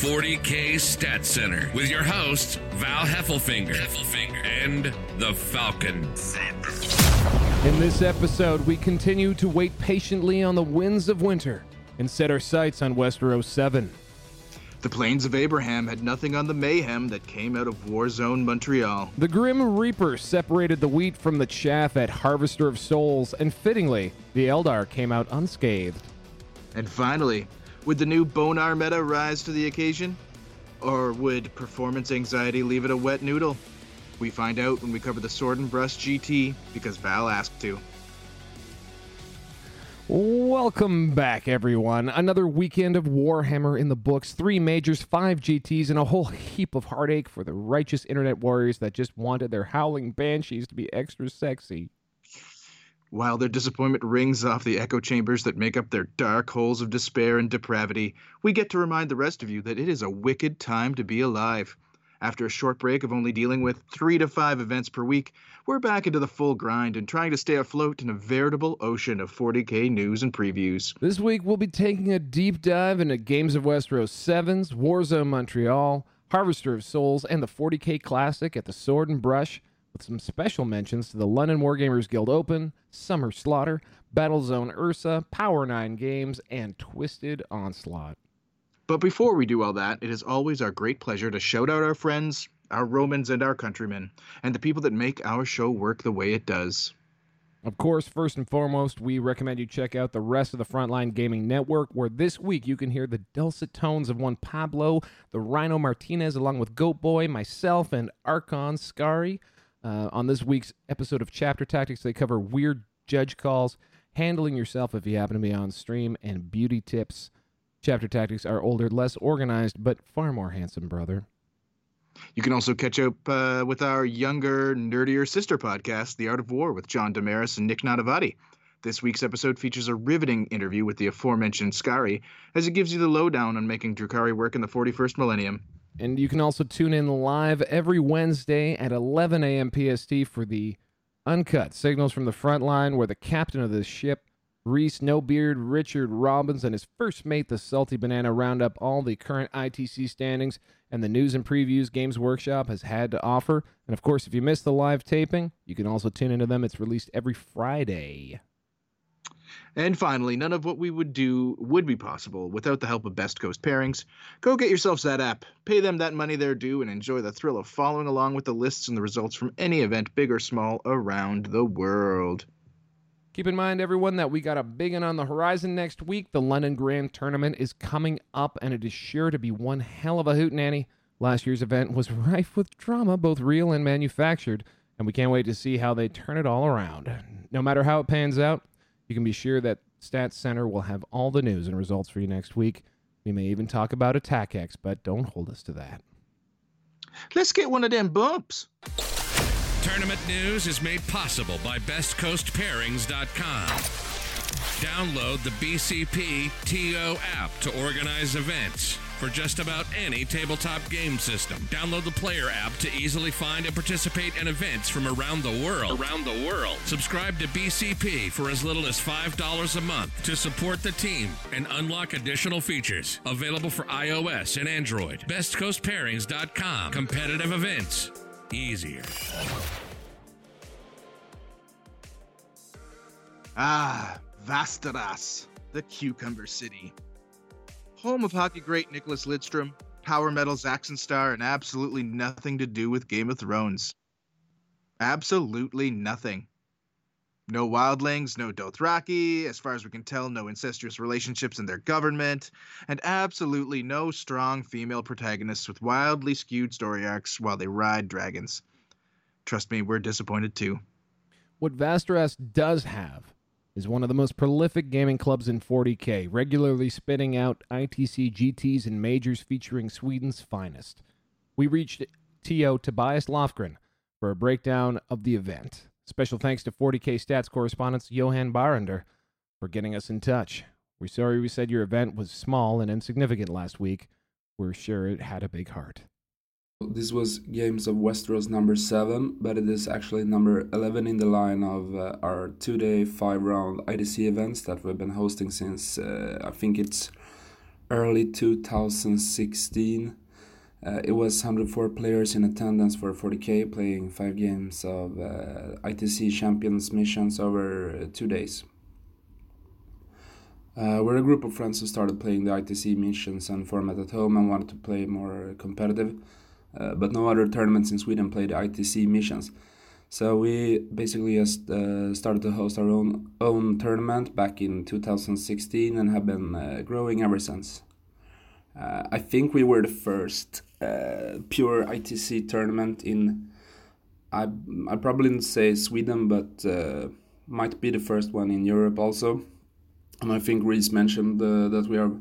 40K Stat Center with your hosts, Val Heffelfinger, Heffelfinger and the Falcon. In this episode, we continue to wait patiently on the winds of winter and set our sights on Westeros 7. The Plains of Abraham had nothing on the mayhem that came out of Warzone Montreal. The Grim Reaper separated the wheat from the chaff at Harvester of Souls, and fittingly, the Eldar came out unscathed. And finally, would the new Bonar meta rise to the occasion? Or would performance anxiety leave it a wet noodle? We find out when we cover the Sword and Brush GT because Val asked to. Welcome back, everyone. Another weekend of Warhammer in the books. Three majors, five GTs, and a whole heap of heartache for the righteous internet warriors that just wanted their howling banshees to be extra sexy. While their disappointment rings off the echo chambers that make up their dark holes of despair and depravity, we get to remind the rest of you that it is a wicked time to be alive. After a short break of only dealing with three to five events per week, we're back into the full grind and trying to stay afloat in a veritable ocean of 40k news and previews. This week, we'll be taking a deep dive into Games of Westeros 7s, Warzone Montreal, Harvester of Souls, and the 40k Classic at the Sword and Brush, with some special mentions to the London Wargamers Guild Open, Summer Slaughter, Battlezone Ursa, Power 9 Games, and Twisted Onslaught. But before we do all that, it is always our great pleasure to shout out our friends, our Romans, and our countrymen, and the people that make our show work the way it does. Of course, first and foremost, we recommend you check out the rest of the Frontline Gaming Network, where this week you can hear the dulcet tones of one Pablo, the Rhino Martinez, along with Goat Boy, myself, and Archon Skari. Uh, on this week's episode of Chapter Tactics, they cover weird judge calls, handling yourself if you happen to be on stream, and beauty tips. Chapter Tactics are older, less organized, but far more handsome, brother. You can also catch up uh, with our younger, nerdier sister podcast, The Art of War, with John Damaris and Nick Nanavati. This week's episode features a riveting interview with the aforementioned Skari, as it gives you the lowdown on making Drukhari work in the 41st millennium. And you can also tune in live every Wednesday at 11 a.m. PST for the uncut signals from the front line, where the captain of this ship Reece No Beard, Richard Robbins, and his first mate, the Salty Banana, round up all the current ITC standings and the news and previews Games Workshop has had to offer. And of course, if you missed the live taping, you can also tune into them. It's released every Friday. And finally, none of what we would do would be possible without the help of Best Coast Pairings. Go get yourselves that app, pay them that money they're due, and enjoy the thrill of following along with the lists and the results from any event, big or small, around the world. Keep in mind, everyone, that we got a big one on the horizon next week. The London Grand Tournament is coming up, and it is sure to be one hell of a hoot, hootenanny. Last year's event was rife with drama, both real and manufactured, and we can't wait to see how they turn it all around. No matter how it pans out, you can be sure that Stats Center will have all the news and results for you next week. We may even talk about Attack X, but don't hold us to that. Let's get one of them bumps. Tournament news is made possible by BestCoastPairings.com. Download the BCP TO app to organize events for just about any tabletop game system. Download the player app to easily find and participate in events from around the world. Around the world. Subscribe to BCP for as little as $5 a month to support the team and unlock additional features. Available for iOS and Android. BestCoastPairings.com. Competitive events easier. Ah, Vasteras, the Cucumber City. Home of hockey great Nicholas Lidstrom, power metal Zaxxon Star, and absolutely nothing to do with Game of Thrones. Absolutely nothing. No wildlings, no Dothraki, as far as we can tell, no incestuous relationships in their government, and absolutely no strong female protagonists with wildly skewed story arcs while they ride dragons. Trust me, we're disappointed too. What Vasteras does have is one of the most prolific gaming clubs in 40K, regularly spitting out ITC GTs and majors featuring Sweden's finest. We reached TO Tobias Lofgren, for a breakdown of the event. Special thanks to 40K Stats correspondent Johan Barender for getting us in touch. We're sorry we said your event was small and insignificant last week. We're sure it had a big heart. This was Games of Westeros number 7, but it is actually number 11 in the line of uh, our two day, five round ITC events that we've been hosting since uh, I think it's early 2016. Uh, it was 104 players in attendance for 40k playing five games of uh, ITC Champions missions over uh, two days. Uh, we're a group of friends who started playing the ITC missions and format at home and wanted to play more competitive, uh, but no other tournaments in Sweden played ITC missions. So we basically just uh, started to host our own own tournament back in 2016 and have been growing ever since. Uh, I think we were the first uh, pure ITC tournament in. I I probably didn't say Sweden, but uh, might be the first one in Europe also. And I think Reece mentioned uh, that we are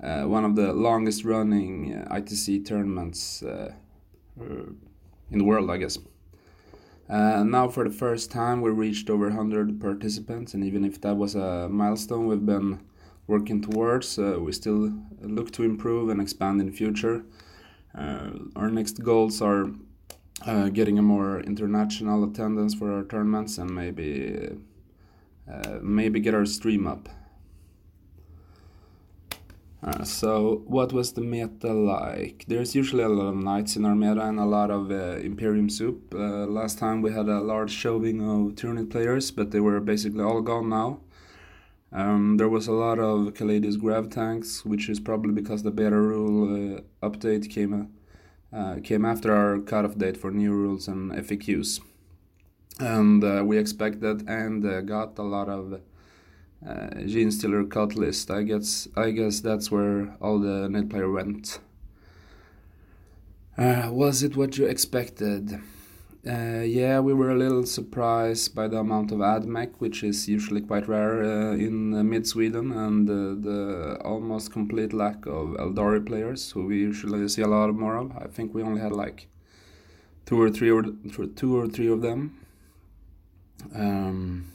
uh, one of the longest running uh, ITC tournaments in the world, I guess. now, for the first time, we reached over 100 participants, and even if that was a milestone, we've been working towards. Uh, we still look to improve and expand in the future. Uh, our next goals are uh, getting a more international attendance for our tournaments and maybe uh, maybe get our stream up. Uh, so, what was the meta like? There's usually a lot of knights in our meta and a lot of uh, Imperium soup. Uh, last time we had a large showing of Tyranid players, but they were basically all gone now. Um, there was a lot of Caladius grav tanks, which is probably because the beta rule uh, update came uh, came after our cutoff date for new rules and FAQs, and we expected and got a lot of uh, Genestealer Cult list. I guess I guess that's where all the net player went. Uh, was it what you expected? Uh, yeah, we were a little surprised by the amount of AdMech, which is usually quite rare uh, in uh, mid Sweden, and the almost complete lack of Eldari players, who we usually see a lot more of. I think we only had like two or three or two or three of them. Um,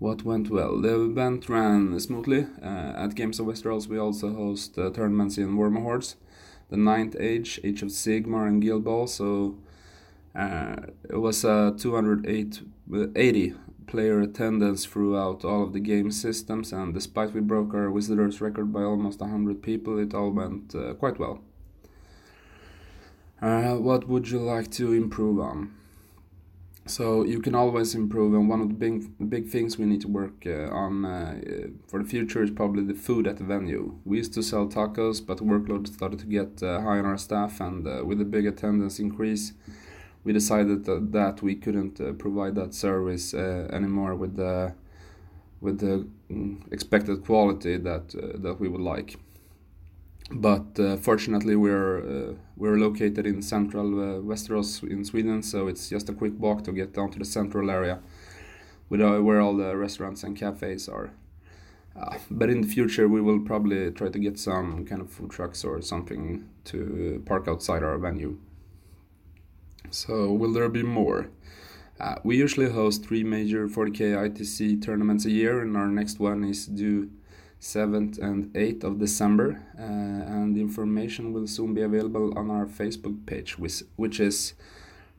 what went well? The event ran smoothly. Uh, at Games of Westeros, we also host uh, tournaments in Warmahordes, the Ninth Age, Age of Sigmar, and Guild Ball. So uh, it was a 280 player attendance throughout all of the game systems, and despite we broke our visitors record by almost 100 people, it all went uh, quite well. Uh, what would you like to improve on? So you can always improve, and one of the big big things we need to work uh, on uh, for the future is probably the food at the venue. We used to sell tacos, but workload started to get uh, high on our staff, and with the big attendance increase, we decided that, that we couldn't uh, provide that service uh, anymore with the with the mm, expected quality that uh, that we would like. But uh, fortunately, we're uh, we're located in central uh, Westeros in Sweden, so it's just a quick walk to get down to the central area, with where all the restaurants and cafes are. but in the future, we will probably try to get some kind of food trucks or something to park outside our venue. So, will there be more? Uh, we usually host three major 40k ITC tournaments a year, and our next one is due 7th and 8th of December. Uh, and information will soon be available on our Facebook page, which, which is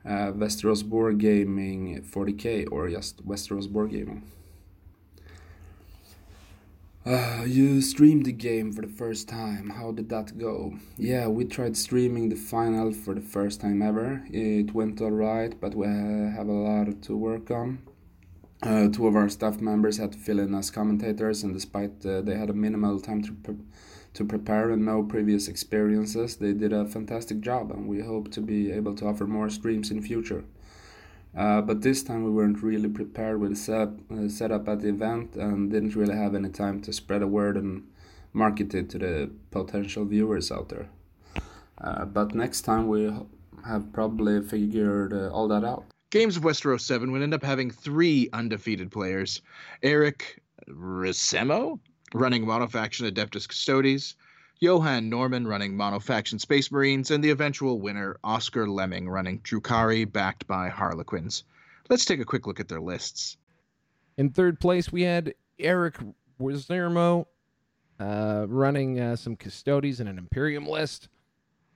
uh, Westeros Board Gaming 40k or just Westeros Board Gaming. Uh, you streamed the game for the first time. How did that go? Yeah, we tried streaming the final for the first time ever. It went alright, but we have a lot to work on. Uh, two of our staff members had to fill in as commentators, and despite uh, they had a minimal time to pre- to prepare and no previous experiences, they did a fantastic job, and we hope to be able to offer more streams in future. Uh, but this time we weren't really prepared with the setup, uh, setup at the event and didn't really have any time to spread a word and market it to the potential viewers out there. Uh, but next time we have probably figured uh, all that out. Games of Westeros 7 would end up having three undefeated players Eric Risemo, running Monofaction Adeptus Custodes, Johan Norman running Monofaction Space Marines, and the eventual winner, Oscar Lemming running Drukhari, backed by Harlequins. Let's take a quick look at their lists. In third place, we had Eric Wizermo uh, running uh, some Custodes and an Imperium list.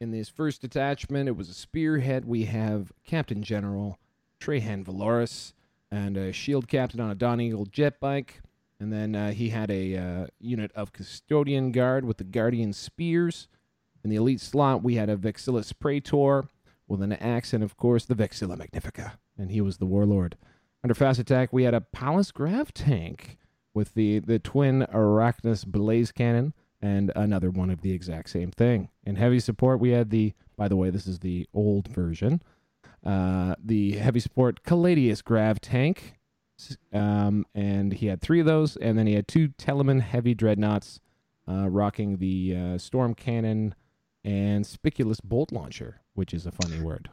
In this first detachment, it was a spearhead. We have Captain General Trajann Valoris and a shield captain on a Dawn Eagle jet bike. And then uh, he had a uh, unit of custodian guard with the Guardian Spears. In the elite slot, we had a Vexillus Praetor with an axe, and of course, the Vexilla Magnifica. And he was the warlord. Under fast attack, we had a Pallas Grav tank with the, the twin Arachnus Blaze Cannon and another one of the exact same thing. In heavy support, we had the, by the way, this is the old version, uh, the heavy support Caladius Grav tank. Um, and he had three of those, and then he had two Telemon heavy dreadnoughts uh, rocking the uh, Storm Cannon and Spiculus Bolt Launcher, which is a funny word.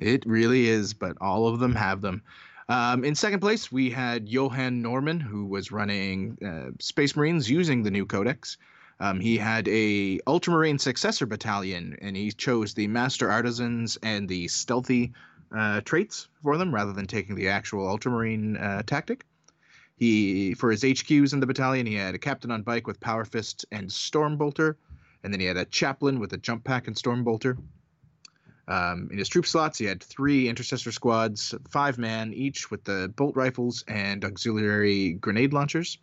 It really is, but all of them have them. Um, in second place, we had Johan Norman, who was running uh, Space Marines using the new Codex. Um, he had a Ultramarine successor battalion, and he chose the Master Artisans and the Stealthy uh, traits for them rather than taking the actual Ultramarine uh, tactic. He, for his HQs in the battalion, he had a captain on bike with Power Fist and Stormbolter, and then he had a chaplain with a jump pack and Stormbolter. Um, in his troop slots, he had three intercessor squads, five man each, with the bolt rifles and auxiliary grenade launchers.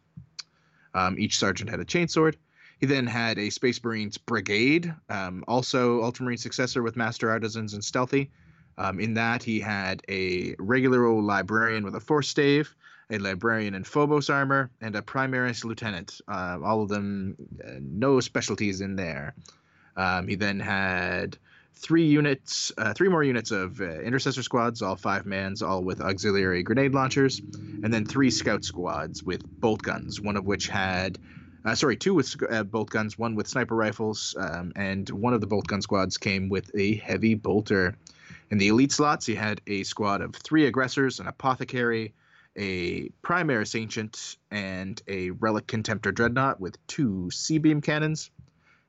Um, each sergeant had a chainsword. He then had a Space Marines brigade, um, also Ultramarine successor with Master Artisans and Stealthy. Um, in that, he had a regular old librarian with a force stave, a librarian in Phobos armor, and a Primaris lieutenant. Uh, all of them, uh, no specialties in there. Um, he then had three units, uh, three more units of uh, intercessor squads, all five mans, all with auxiliary grenade launchers, and then three scout squads with bolt guns, one of which had uh, sorry, two with uh, bolt guns, one with sniper rifles, um, and one of the bolt gun squads came with a heavy bolter. In the elite slots, he had a squad of three aggressors, an apothecary, a Primaris ancient, and a relic contemptor dreadnought with two C beam cannons.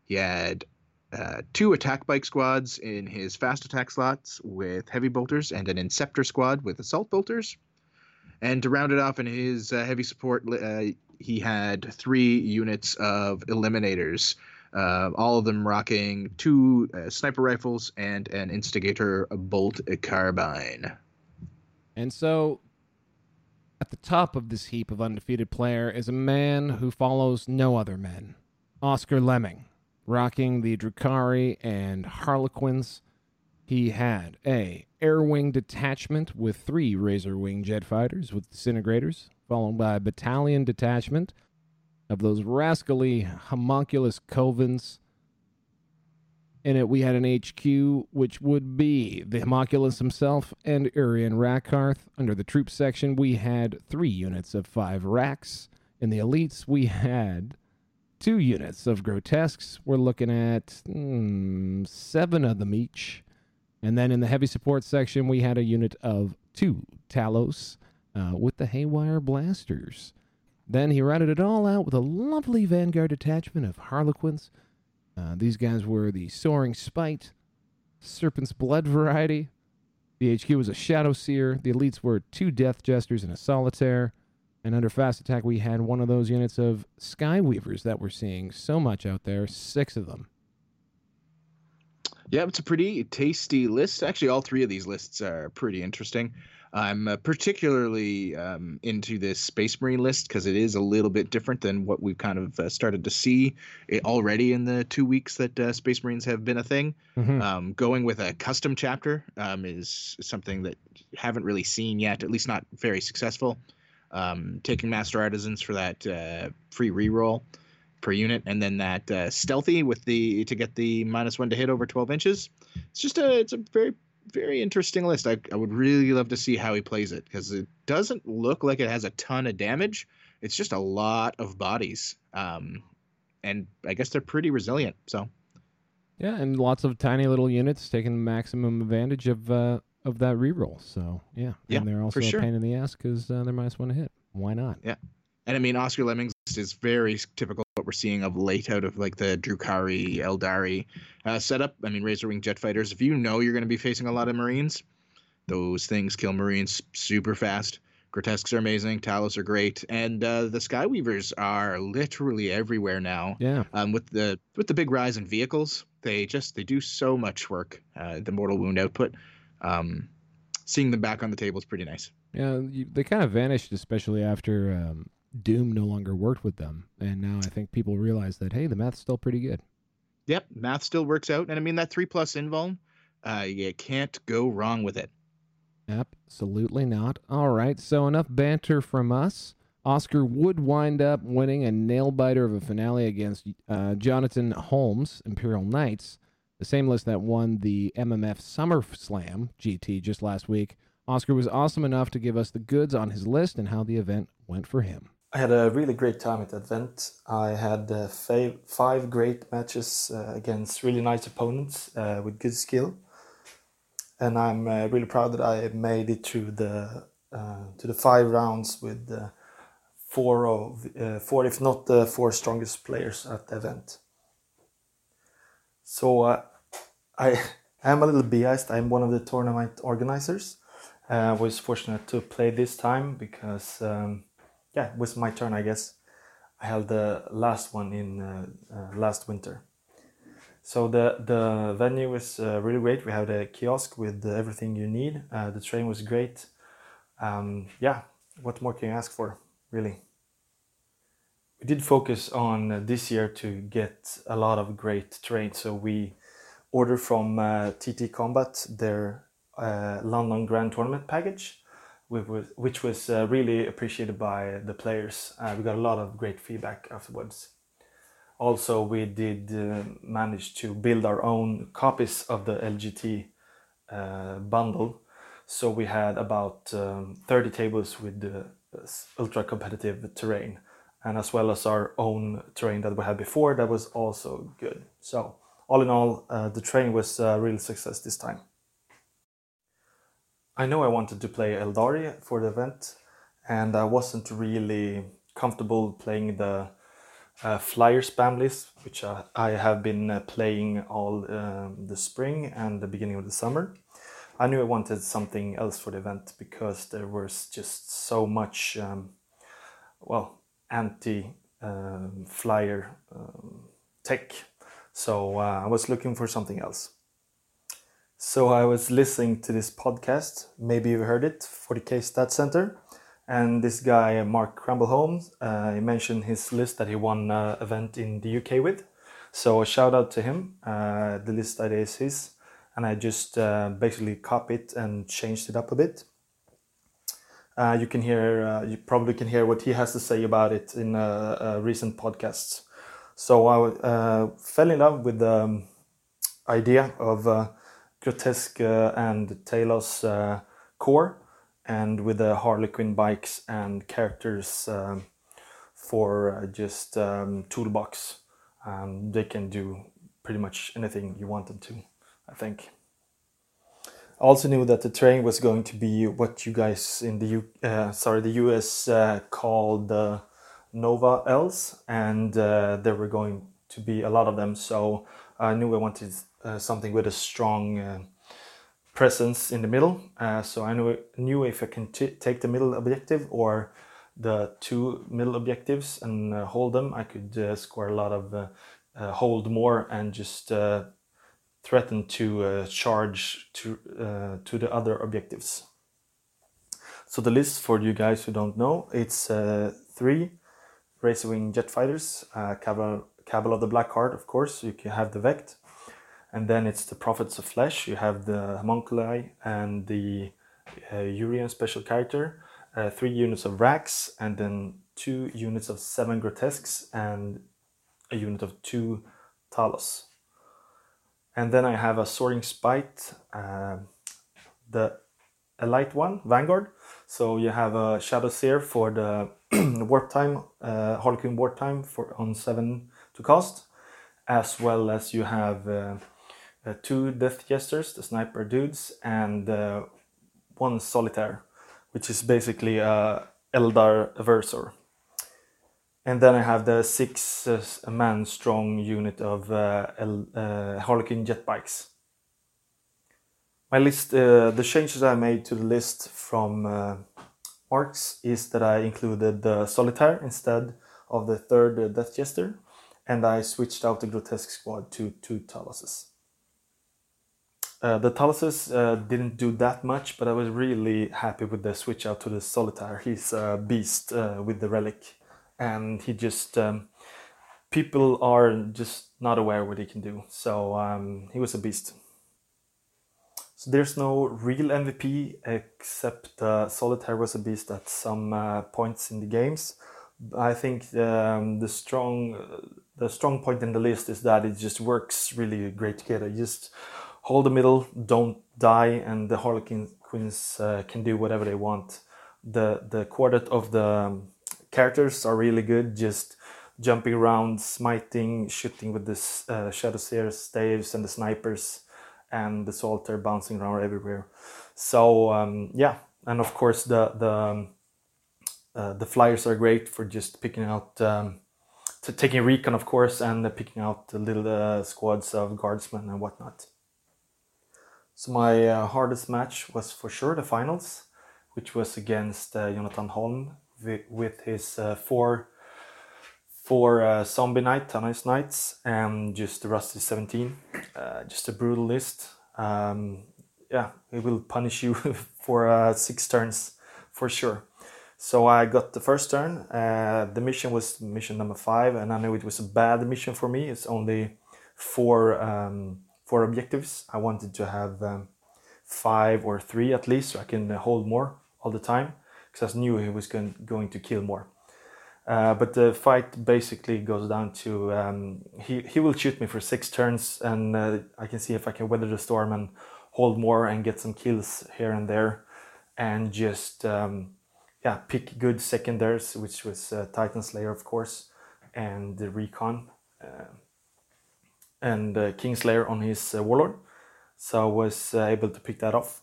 He had uh, two attack bike squads in his fast attack slots with heavy bolters, and an inceptor squad with assault bolters. And to round it off in his uh, heavy support, uh, he had three units of eliminators, uh, all of them rocking two uh, sniper rifles and an instigator bolt carbine. And so, at the top of this heap of undefeated player is a man who follows no other men Oscar Lemming, rocking the Drukhari and Harlequins. He had a air wing detachment with three Razor Wing jet fighters with disintegrators, followed by a battalion detachment of those rascally homunculus covens. In it, we had an HQ, which would be the homunculus himself and Urien Rakarth. Under the troop section, we had three units of five Wracks. In the elites, we had two units of grotesques. We're looking at mm, seven of them each. And then in the heavy support section, we had a unit of two Talos uh, with the Haywire Blasters. Then he routed it all out with a lovely Vanguard detachment of Harlequins. Uh, these guys were the Soaring Spite, Serpent's Blood variety. The HQ was a Shadow Seer. The elites were two Death Jesters and a Solitaire. And under fast attack, we had one of those units of Skyweavers that we're seeing so much out there, six of them. Yeah, it's a pretty tasty list. Actually, all three of these lists are pretty interesting. I'm uh, particularly um, into this Space Marine list because it is a little bit different than what we've kind of uh, started to see already in the two weeks that uh, Space Marines have been a thing. Mm-hmm. Um, going with a custom chapter um, is something that haven't really seen yet, at least not very successful. Um, taking Master Artisans for that uh, free reroll per unit, and then that uh, stealthy with the to get the minus one to hit over 12 inches. It's just a it's a very very interesting list. I, I would really love to see how he plays it because it doesn't look like it has a ton of damage. It's just a lot of bodies, um, and I guess they're pretty resilient. So yeah, and lots of tiny little units taking maximum advantage of uh, of that reroll. So yeah, yeah, and they're also a sure. pain in the ass because uh, they're minus one to hit. Why not? Yeah, and I mean Oscar Lemming's is very typical what we're seeing of late out of like the Drukhari, Eldari uh, setup. I mean, Razorwing jet fighters. If you know you're going to be facing a lot of Marines, those things kill Marines super fast. Grotesques are amazing. Talos are great, and uh, the Skyweavers are literally everywhere now. Yeah. Um, with the with the big rise in vehicles, they just they do so much work. Uh, the mortal wound output. Um, seeing them back on the table is pretty nice. Yeah, you, they kind of vanished, especially after um, Doom no longer worked with them, and now I think people realize that hey, the math's still pretty good. Yep, math still works out, and I mean that three plus invuln, uh, you can't go wrong with it. Absolutely not. All right, so enough banter from us. Oscar would wind up winning a nail biter of a finale against uh, Jonathan Holmes, Imperial Knights, the same list that won the MMF Summer Slam GT just last week. Oscar was awesome enough to give us the goods on his list and how the event went for him. I had a really great time at that event. I had uh, five, five great matches uh, against really nice opponents uh, with good skill, and I'm uh, really proud that I made it through the uh, to the five rounds with uh, four of four, if not the four strongest players at the event. So I am a little biased. I'm one of the tournament organizers. I was fortunate to play this time because. Um, yeah, it was my turn, I guess. I held the last one in uh, uh, last winter. So the the venue was uh, really great. We had a kiosk with everything you need. Uh, the train was great. Um, yeah, what more can you ask for, really? We did focus on uh, this year to get a lot of great terrain. So we ordered from TT uh, Combat their London Grand Tournament package which was uh, really appreciated by the players. Uh, we got a lot of great feedback afterwards. Also, we did uh, manage to build our own copies of the LGT uh, bundle. So we had about um, 30 tables with the ultra competitive terrain, and as well as our own terrain that we had before, that was also good. So, all in all, uh, the train was a real success this time. I know I wanted to play Aeldari for the event, and I wasn't really comfortable playing the uh, flyer spam list, which I, I have been uh, playing all um, the spring and the beginning of the summer. I knew I wanted something else for the event because there was just so much, um, well, anti um, flyer um, tech. So uh, I was looking for something else. So I was listening to this podcast. Maybe you've heard it, 40k Stat Center, and this guy Mark Cramble uh, he mentioned his list that he won an event in the UK with. So a shout out to him. Uh, the list idea is his, and I just uh, basically copied and changed it up a bit. Uh, you can hear, uh, you probably can hear what he has to say about it in a, a recent podcasts. So I uh, fell in love with the um, idea of grotesque uh, and Talos uh, core, and with the Harlequin bikes and characters um, for uh, just um, toolbox. Um, they can do pretty much anything you want them to, I think. I also knew that the train was going to be what you guys in the U uh, sorry the US uh, called the Nova Elves, and uh, there were going to be a lot of them. So I knew I wanted uh, something with a strong uh, presence in the middle. Uh, so I knew, knew if I can take the middle objective or the two middle objectives and uh, hold them, I could uh, score a lot of uh, hold more and just threaten to charge to to the other objectives. So the list for you guys who don't know, it's three Razorwing jet fighters, Kabal, Kabal of the Black Heart, of course. You can have the Vect, and then it's the Prophets of Flesh. You have the Homunculi and the uh, Urien special character, uh, three units of Wracks, and then two units of seven Grotesques, and a unit of two Talos. And then I have a Soaring Spite, uh, the light one, Vanguard. So you have a Shadow Seer for the warp time, uh, Harlequin warp time for on seven to cast, as well as you have uh, uh, two Death Jesters, the sniper dudes, and uh, one Solitaire, which is basically a Eldar Aversor. And then I have the six uh, man strong unit of uh, uh, Harlequin jet bikes. My list, uh, the changes I made to the list from uh, Marks is that I included the Solitaire instead of the third uh, Death Jester, and I switched out the Grotesque squad to two Taluses. Uh, the Taluses uh, didn't do that much, but I was really happy with the switch out to the Solitaire. He's a beast uh, with the relic, and he just um, people are just not aware what he can do. So um, he was a beast. So there's no real MVP except uh, Solitaire was a beast at some uh, points in the games. I think um, the strong the strong point in the list is that it just works really great together. You just hold the middle, don't die, and the Harlequin Queens uh, can do whatever they want. The the quartet of the um, characters are really good, just jumping around, smiting, shooting with the uh, Shadow Seers, staves, and the snipers, and the Solitaire bouncing around everywhere. So um, yeah, and of course the the um, uh, the flyers are great for just picking out. Um, to taking recon, of course, and uh, picking out the little uh, squads of guardsmen and whatnot. So my uh, hardest match was for sure the finals, which was against uh, Jonathan Holm with, his uh, four four uh, zombie knight, Tanais knights, and just the Rusty 17. Uh, just a brutal list. Um, yeah, it will punish you for uh, six turns for sure. So I got the first turn. The mission was mission number five, and I knew it was a bad mission for me. It's only four um, for objectives. I wanted to have um, five or three at least, so I can hold more all the time, because I knew he was going, going to kill more. Uh, but the fight basically goes down to um, he he will shoot me for six turns, and uh, I can see if I can weather the storm and hold more and get some kills here and there, and just um, yeah pick good secondaries, which was uh, Titan Slayer of course, and the Recon. Uh, and uh, Kingslayer on his uh, Warlord. So I was uh, able to pick that off.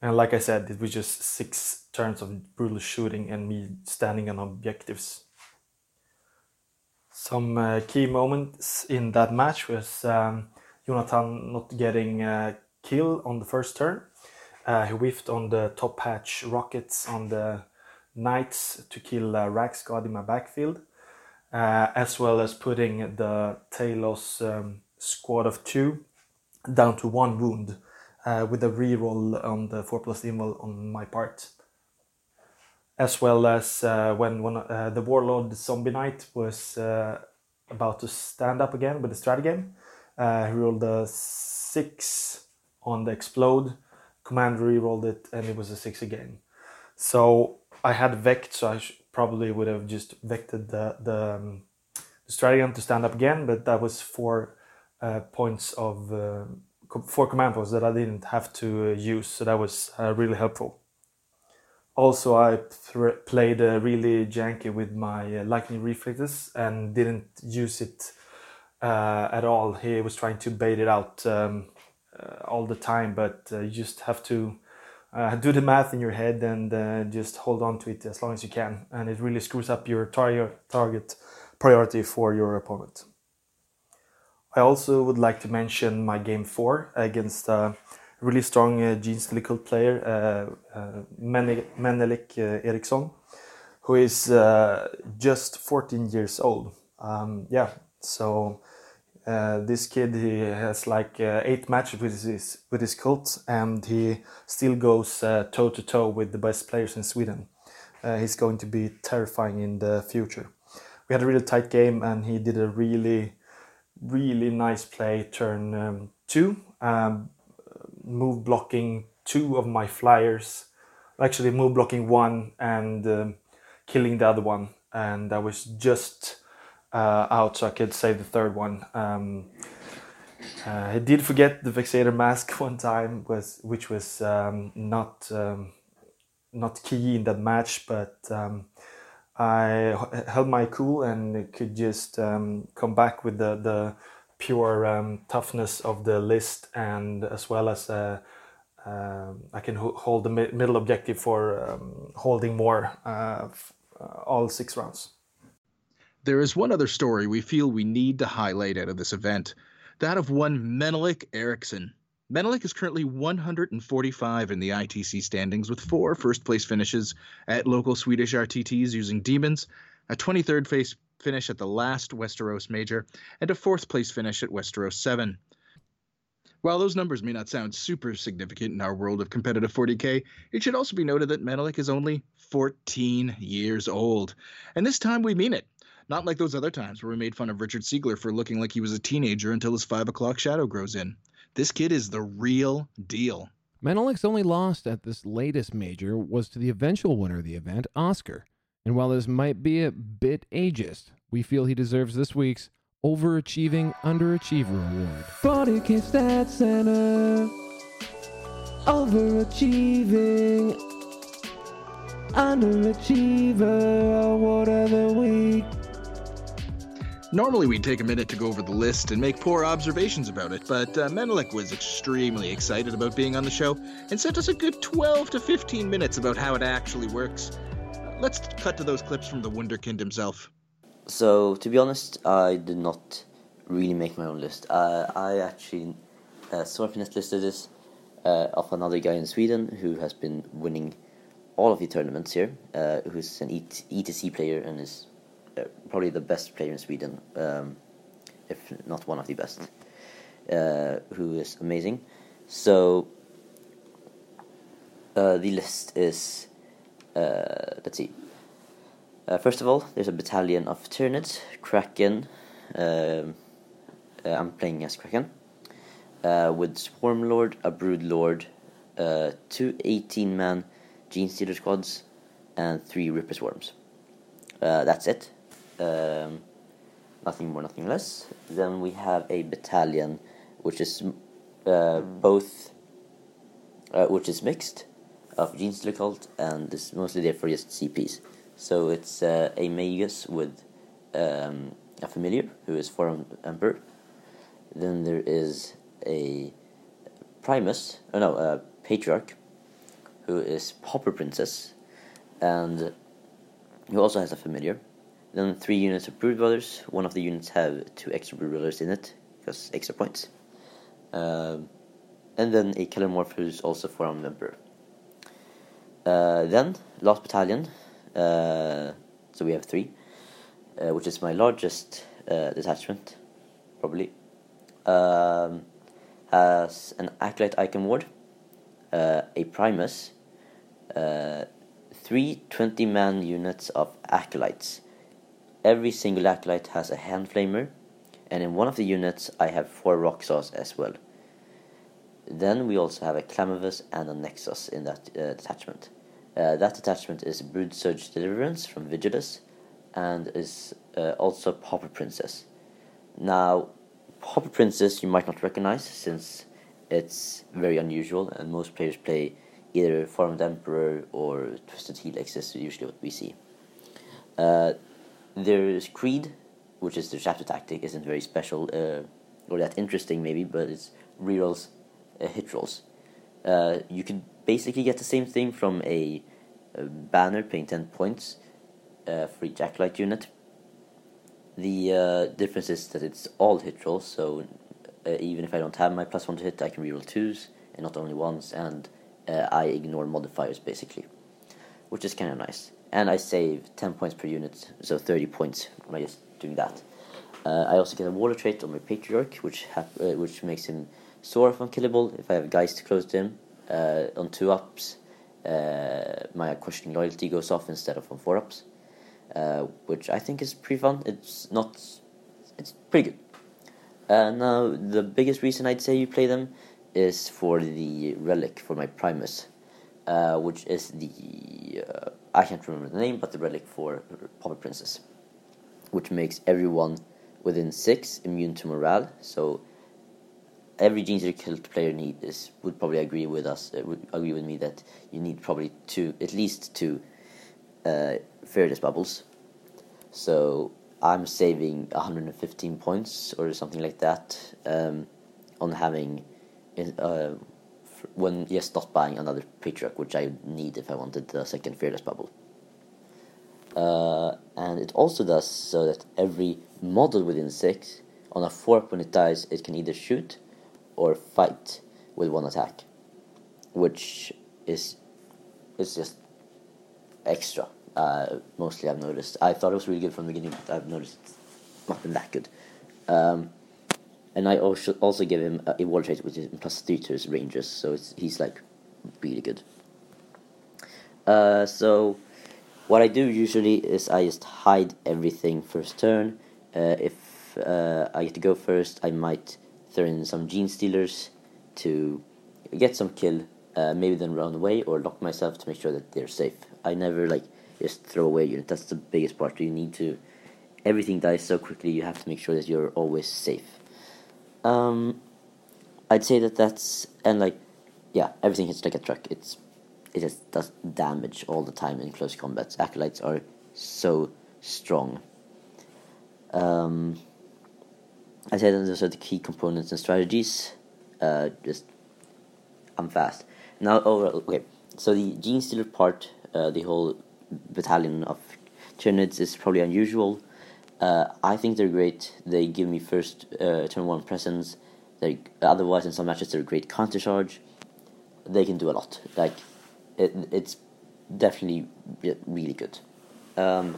And like I said, it was just six turns of brutal shooting and me standing on objectives. Some uh, key moments in that match was um, Jonathan not getting a kill on the first turn. Uh, he whiffed on the top hatch rockets on the knights to kill uh, Wracks God in my backfield uh, as well as putting the Talos um, squad of two down to one wound uh, with a reroll on the 4 plus evil on my part. As well as uh, when, when uh, the Warlord Zombie Knight was uh, about to stand up again with the stratagem, uh, he rolled a 6 on the explode, commander rerolled it, and it was a 6 again. So I had Vect, so I probably would have just vected the the, um, the to stand up again, but that was four uh, points of uh, four command points that I didn't have to uh, use, so that was uh, really helpful. Also, I played uh, really janky with my lightning reflexes and didn't use it at all. He was trying to bait it out um, all the time, but you just have to uh, do the math in your head and uh, just hold on to it as long as you can. And it really screws up your tar- target priority for your opponent. I also would like to mention my game four against a really strong uh, Difficult player, uh, uh, Menelik uh, Eriksson, who is uh, just 14 years old. Um, yeah, so uh, this kid he has like uh, eight matches with his with his cult, and he still goes toe to toe with the best players in Sweden. Uh, he's going to be terrifying in the future. We had a really tight game, and he did a really, really nice play. Turn um, two, um, move blocking two of my flyers, actually move blocking one and um, killing the other one, and I was just uh, out so I could save the third one. Um, uh, I did forget the Vexator mask one time, was which was um, not um, not key in that match, but um, I held my cool and could just um, come back with the the pure um, toughness of the list, and as well as uh, uh, I can ho- hold the mi- middle objective for holding more uh, all six rounds. There is one other story we feel we need to highlight out of this event that of one Menelik Eriksson. Menelik is currently 145 in the ITC standings with four first place finishes at local Swedish RTTs using Demons, a 23rd place finish at the last Westeros Major, and a fourth place finish at Westeros 7. While those numbers may not sound super significant in our world of competitive 40k, it should also be noted that Menelik is only 14 years old. And this time we mean it. Not like those other times where we made fun of Richard Siegler for looking like he was a teenager until his 5 o'clock shadow grows in. This kid is the real deal. Menelik's only loss at this latest major was to the eventual winner of the event, Oscar. And while this might be a bit ageist, we feel he deserves this week's Overachieving Underachiever Award. Body Kick Stat Center. Overachieving Underachiever Award of the Week. Normally, we'd take a minute to go over the list and make poor observations about it, but uh, Menelik was extremely excited about being on the show and sent us a good 12 to 15 minutes about how it actually works. Let's cut to those clips from the Wunderkind himself. So, to be honest, I did not really make my own list. Uh, I actually uh, Sorpinet listed this uh, of another guy in Sweden who has been winning all of the tournaments here, uh, who's an ETC player and is probably the best player in Sweden, um, if not one of the best, uh, who is amazing. So uh, the list is, uh, let's see. Uh, first of all, there's a battalion of Tyranids, Kraken. Um, I'm playing as Kraken. with Swarm Lord, a Brood Lord, two 18 man Genestealer squads, and three Ripper Swarms. that's it um, nothing more, nothing less. Then we have a battalion, which is uh, both, uh, which is mixed of Genestealer Cult and is mostly there for just CPs. So it's uh, a Magus with um, a familiar who is Four-Armed Emperor. Then there is a Primus, oh no, a Patriarch, who is Pauper Princess, and who also has a familiar. Then three units of Brood Brothers. One of the units have two extra Brood Brothers in it, because extra points. Um, and then a Kelermorph who's also from Emperor. Uh, then, last battalion. Uh, so we have three, uh, which is my largest uh, detachment, probably. Um, has an Acolyte Icon Ward, uh, a Primus, uh, three 20 man units of Acolytes Every single acolyte has a hand flamer, and in one of the units I have four rock saws as well. Then we also have a Clamavus and a Nexos in that uh, detachment. Uh, that attachment is Brood Surge Deliverance from Vigilus and is uh, also Pauper Princess. Now, Pauper Princess you might not recognize since it's very unusual and most players play either Four-Armed Emperor or Twisted Helix is usually what we see. Uh, there's Creed, which is the chapter tactic, isn't very special uh, or that interesting maybe, but it's rerolls, uh, hit rolls. Uh, you could basically get the same thing from a, a banner paying 10 points uh, for each acolyte unit. The uh, difference is that it's all hit rolls, so uh, even if I don't have my plus one to hit, I can reroll twos and not only ones, and uh, I ignore modifiers basically, which is kind of nice and I save 10 points per unit, so 30 points by just doing that. Uh, I also get a water trait on my Patriarch, which uh, which makes him sort of unkillable if I have close to him. Uh, on 2 ups, uh, my questioning loyalty goes off instead of on 4 ups, uh, which I think is pretty fun. It's not. It's pretty good. Uh, now, the biggest reason I'd say you play them is for the relic for my Primus, which is the I can't remember the name, but the relic for Pauper Princess, which makes everyone within six immune to morale. So every Genestealer Cult player need is would probably agree with us, uh, would agree with me that you need probably two, at least two, uh, fearless bubbles. So I'm saving 115 points or something like that um, on having uh, when yes, not buying another Patriarch, which I need if I wanted the second Fearless Bubble. Uh, and it also does so that every model within six on a fork when it dies, it can either shoot or fight with one attack, which is is just extra. Uh, mostly, I've noticed. I thought it was really good from the beginning, but I've noticed it's not been that good. Um, and I also also give him a, wall trait which is plus three to his ranges, so he's like really good. Uh, so what I do usually is I just hide everything first turn. Uh, if uh, I get to go first, I might throw in some Genestealers to get some kill. Uh, maybe then run away or lock myself to make sure that they're safe. I never like just throw away unit. That's the biggest part. You need to. Everything dies so quickly. You have to make sure that you're always safe. Um, I'd say that that's and like, yeah, everything hits like a truck. It's it just does damage all the time in close combats. Acolytes are so strong. Um, I say that those are the key components and strategies. Uh, just I'm fast now. Overall, okay. So the Genestealer part, uh, the whole battalion of Tyranids is probably unusual. Uh, I think they're great. They give me first uh, turn one presence. They otherwise in some matches they're great counter charge. They can do a lot. Like it, it's definitely really good. Um,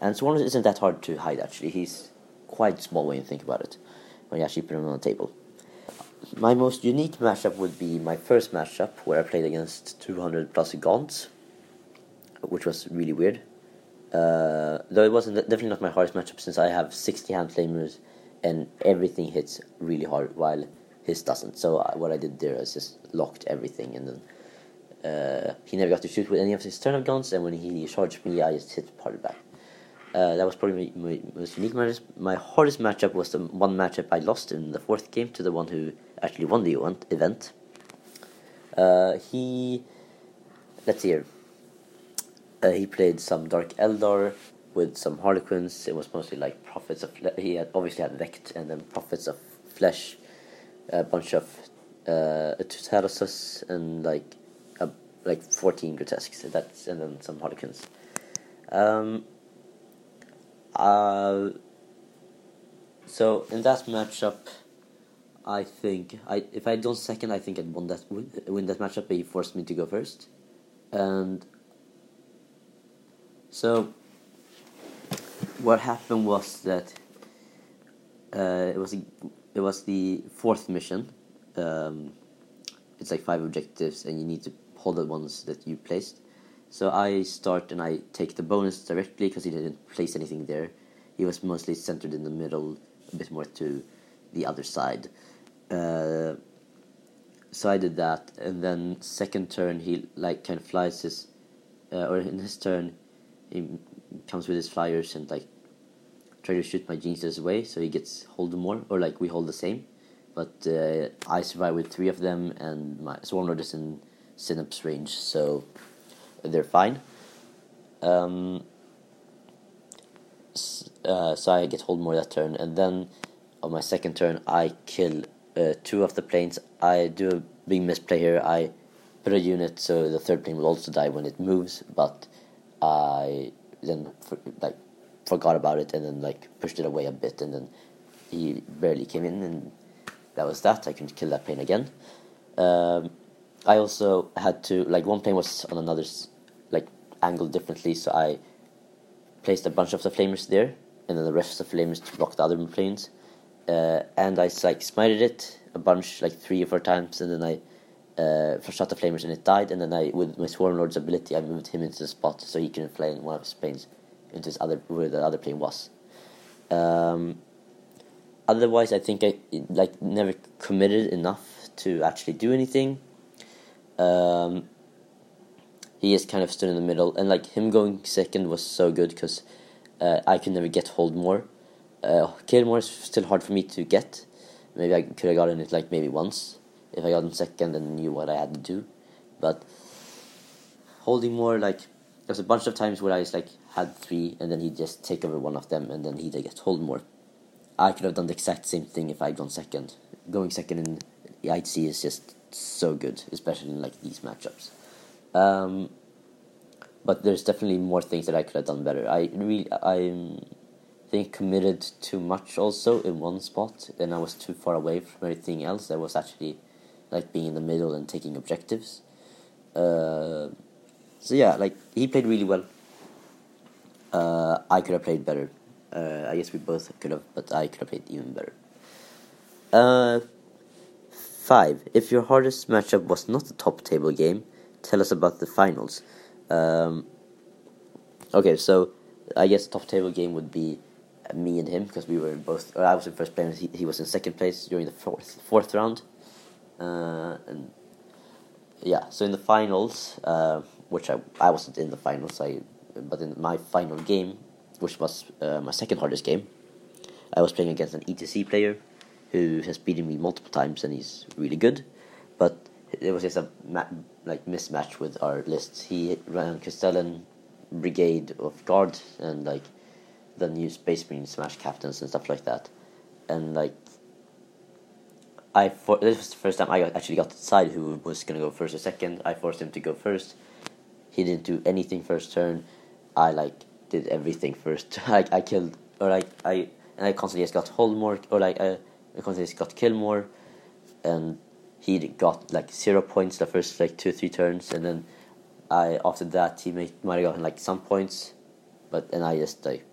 and Swarm isn't that hard to hide actually. He's quite small when you think about it. When you actually put him on the table. My most unique matchup would be my first matchup where I played against 200 plus Gaunts, which was really weird. Uh, though it wasn't definitely not my hardest matchup since I have 60 hand flamers and everything hits really hard while his doesn't. So uh, what I did there is just locked everything and then uh, he never got to shoot with any of his turn turnip guns and when he charged me I just hit part back. Uh, that was probably my, my most unique match. My hardest matchup was the one matchup I lost in the fourth game to the one who actually won the event. Uh, he, let's see here. Uh, he played some Dark Eldar with some Harlequins. It was mostly like Prophets of. He had obviously had Vect and then Prophets of Flesh, a bunch of uh, and like a, like fourteen grotesques. That's and then some Harlequins. Um, uh, so in that matchup, I think I if I don't second, I think I'd won that win, win that matchup. But he forced me to go first, and so what happened was that uh, it was a, it was the fourth mission. Um, it's like five objectives, and you need to hold the ones that you placed. So I start and I take the bonus directly because he didn't place anything there. He was mostly centered in the middle, a bit more to the other side. Uh, so I did that, and then second turn he like kind of flies his, uh, or in his turn, he comes with his flyers and like try to shoot my Genestealers away, so he gets hold more, or like we hold the same. But uh, I survive with three of them, and my Swarmlord is in Synapse range, so they're fine. Um, uh, so I get hold more that turn, and then on my second turn I kill uh, two of the planes. I do a big misplay here. I put a unit so the third plane will also die when it moves, but I then for, like forgot about it and then like pushed it away a bit, and then he barely came in, and that was that. I couldn't kill that plane again. Um, I also had to like one plane was on another like angle differently, so I placed a bunch of the flamers there, and then the rest of the flamers to block the other planes. Uh, and I like smited it a bunch, like three or four times, and then I uh, shot the flamers and it died. And then I, with my Swarm Lord's ability, I moved him into the spot so he can fly in one of his planes into his other where the other plane was. Um, otherwise, I think I like never committed enough to actually do anything. Um, he just kind of stood in the middle, and like him going second was so good because uh, I could never get hold more. Uh, kill more is still hard for me to get. Maybe I could have gotten it like maybe once if I got in second and knew what I had to do, but holding more like there was a bunch of times where I just like had three and then he'd just take over one of them and then he'd get hold more. I could have done the exact same thing if I'd gone second. Going second in IC is just so good, especially in like these matchups. Um, but there's definitely more things that I could have done better. I really I think committed too much also in one spot, and I was too far away from everything else. I was actually like being in the middle and taking objectives. Uh, so yeah, like he played really well. Uh, I could have played better. Uh, I guess we both could have, but I could have played even better. Uh, five. If your hardest matchup was not a top table game, tell us about the finals. Um, okay, so I guess top table game would be me and him because we were both. I was in first place. He, he was in second place during the fourth fourth round, and yeah. So in the finals, uh, which I I wasn't in the finals, I but in my final game, which was uh, my second hardest game, I was playing against an ETC player who has beaten me multiple times and he's really good, but it was just a like mismatch with our lists. He ran Castellan Brigade of Guard and like the new Space Marine Smash captains and stuff like that, and like I for this was the first time I got, actually got to decide who was gonna go first or second. I forced him to go first. He didn't do anything first turn. I like did everything first. like I killed or like I and I constantly just got hold more or like I, I constantly just got kill more, and he got like zero points the first like two three turns, and then I after that he might might have gotten like some points, but and I just like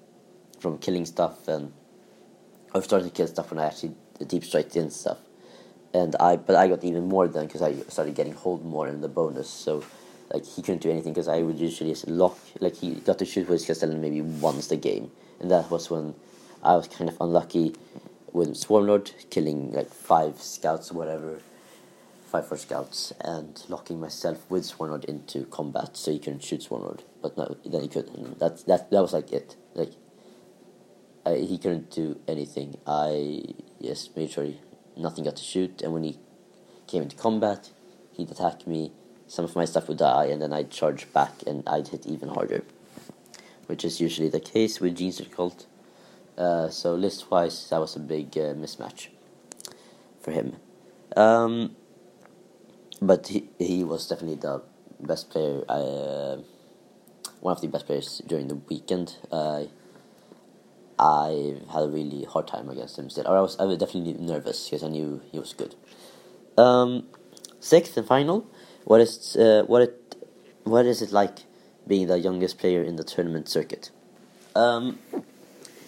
from killing stuff and I started to kill stuff when I actually deep striked in stuff, and I but I got even more then because I started getting hold more in the bonus so. Like he couldn't do anything because I would usually just lock. Like he got to shoot with Castellan maybe once the game, and that was when I was kind of unlucky with Swarmlord killing like five scouts or whatever, five four scouts, and locking myself with Swarmlord into combat so he couldn't shoot Swarmlord. But no, then he could. And that that that was like it. Like I, he couldn't do anything. I just made sure he, nothing got to shoot, and when he came into combat, he'd attack me. Some of my stuff would die, and then I'd charge back, and I'd hit even harder, which is usually the case with Genestealer Cult. Uh, so list wise, that was a big uh, mismatch for him. Um, but he he was definitely the best player. Uh, one of the best players during the weekend. Uh, I had a really hard time against him still. Or I was I was definitely nervous because I knew he was good. Um, sixth and final. What is uh, what it what is it like being the youngest player in the tournament circuit? Um,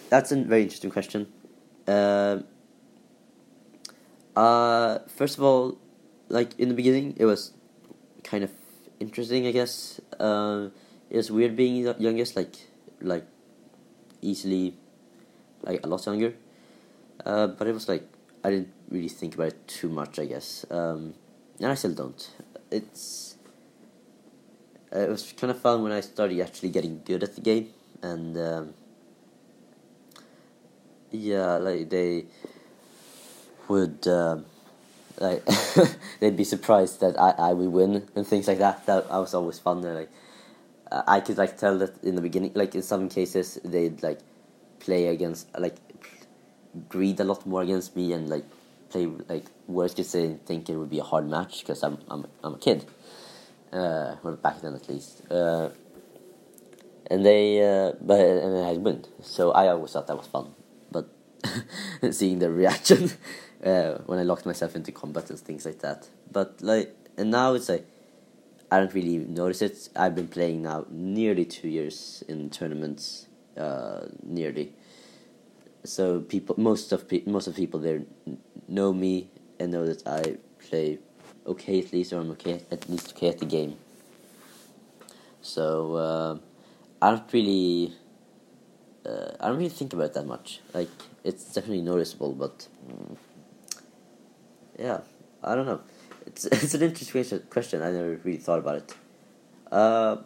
that's a very interesting question. Uh, uh, first of all, like in the beginning, it was kind of interesting, I guess. Uh, it was weird being the youngest, like like easily, like a lot younger. Uh, but it was like I didn't really think about it too much, I guess. Um, and I still don't. It's uh, it was kind of fun when I started actually getting good at the game, and um, yeah, like they would um, like they'd be surprised that I, I would win and things like that. That I was always fun. Like uh, I could like tell that in the beginning, like in some cases they'd like play against like greed a lot more against me and like play like worst case they think it would be a hard match because I'm I'm I'm a kid. Uh, well, back then at least. Uh, and they, uh, but and I'd win. So I always thought that was fun. But seeing the reaction uh, when I locked myself into combat and things like that. But like, and now it's like I don't really notice it. I've been playing now nearly two years in tournaments, uh, nearly. So people, most of pe- most of people there know me and know that I play okay at least, or I'm okay at least okay at the game. So uh, I don't really, uh, I don't really think about that much. Like it's definitely noticeable, but yeah, I don't know. It's it's an interesting question. I never really thought about it. Uh,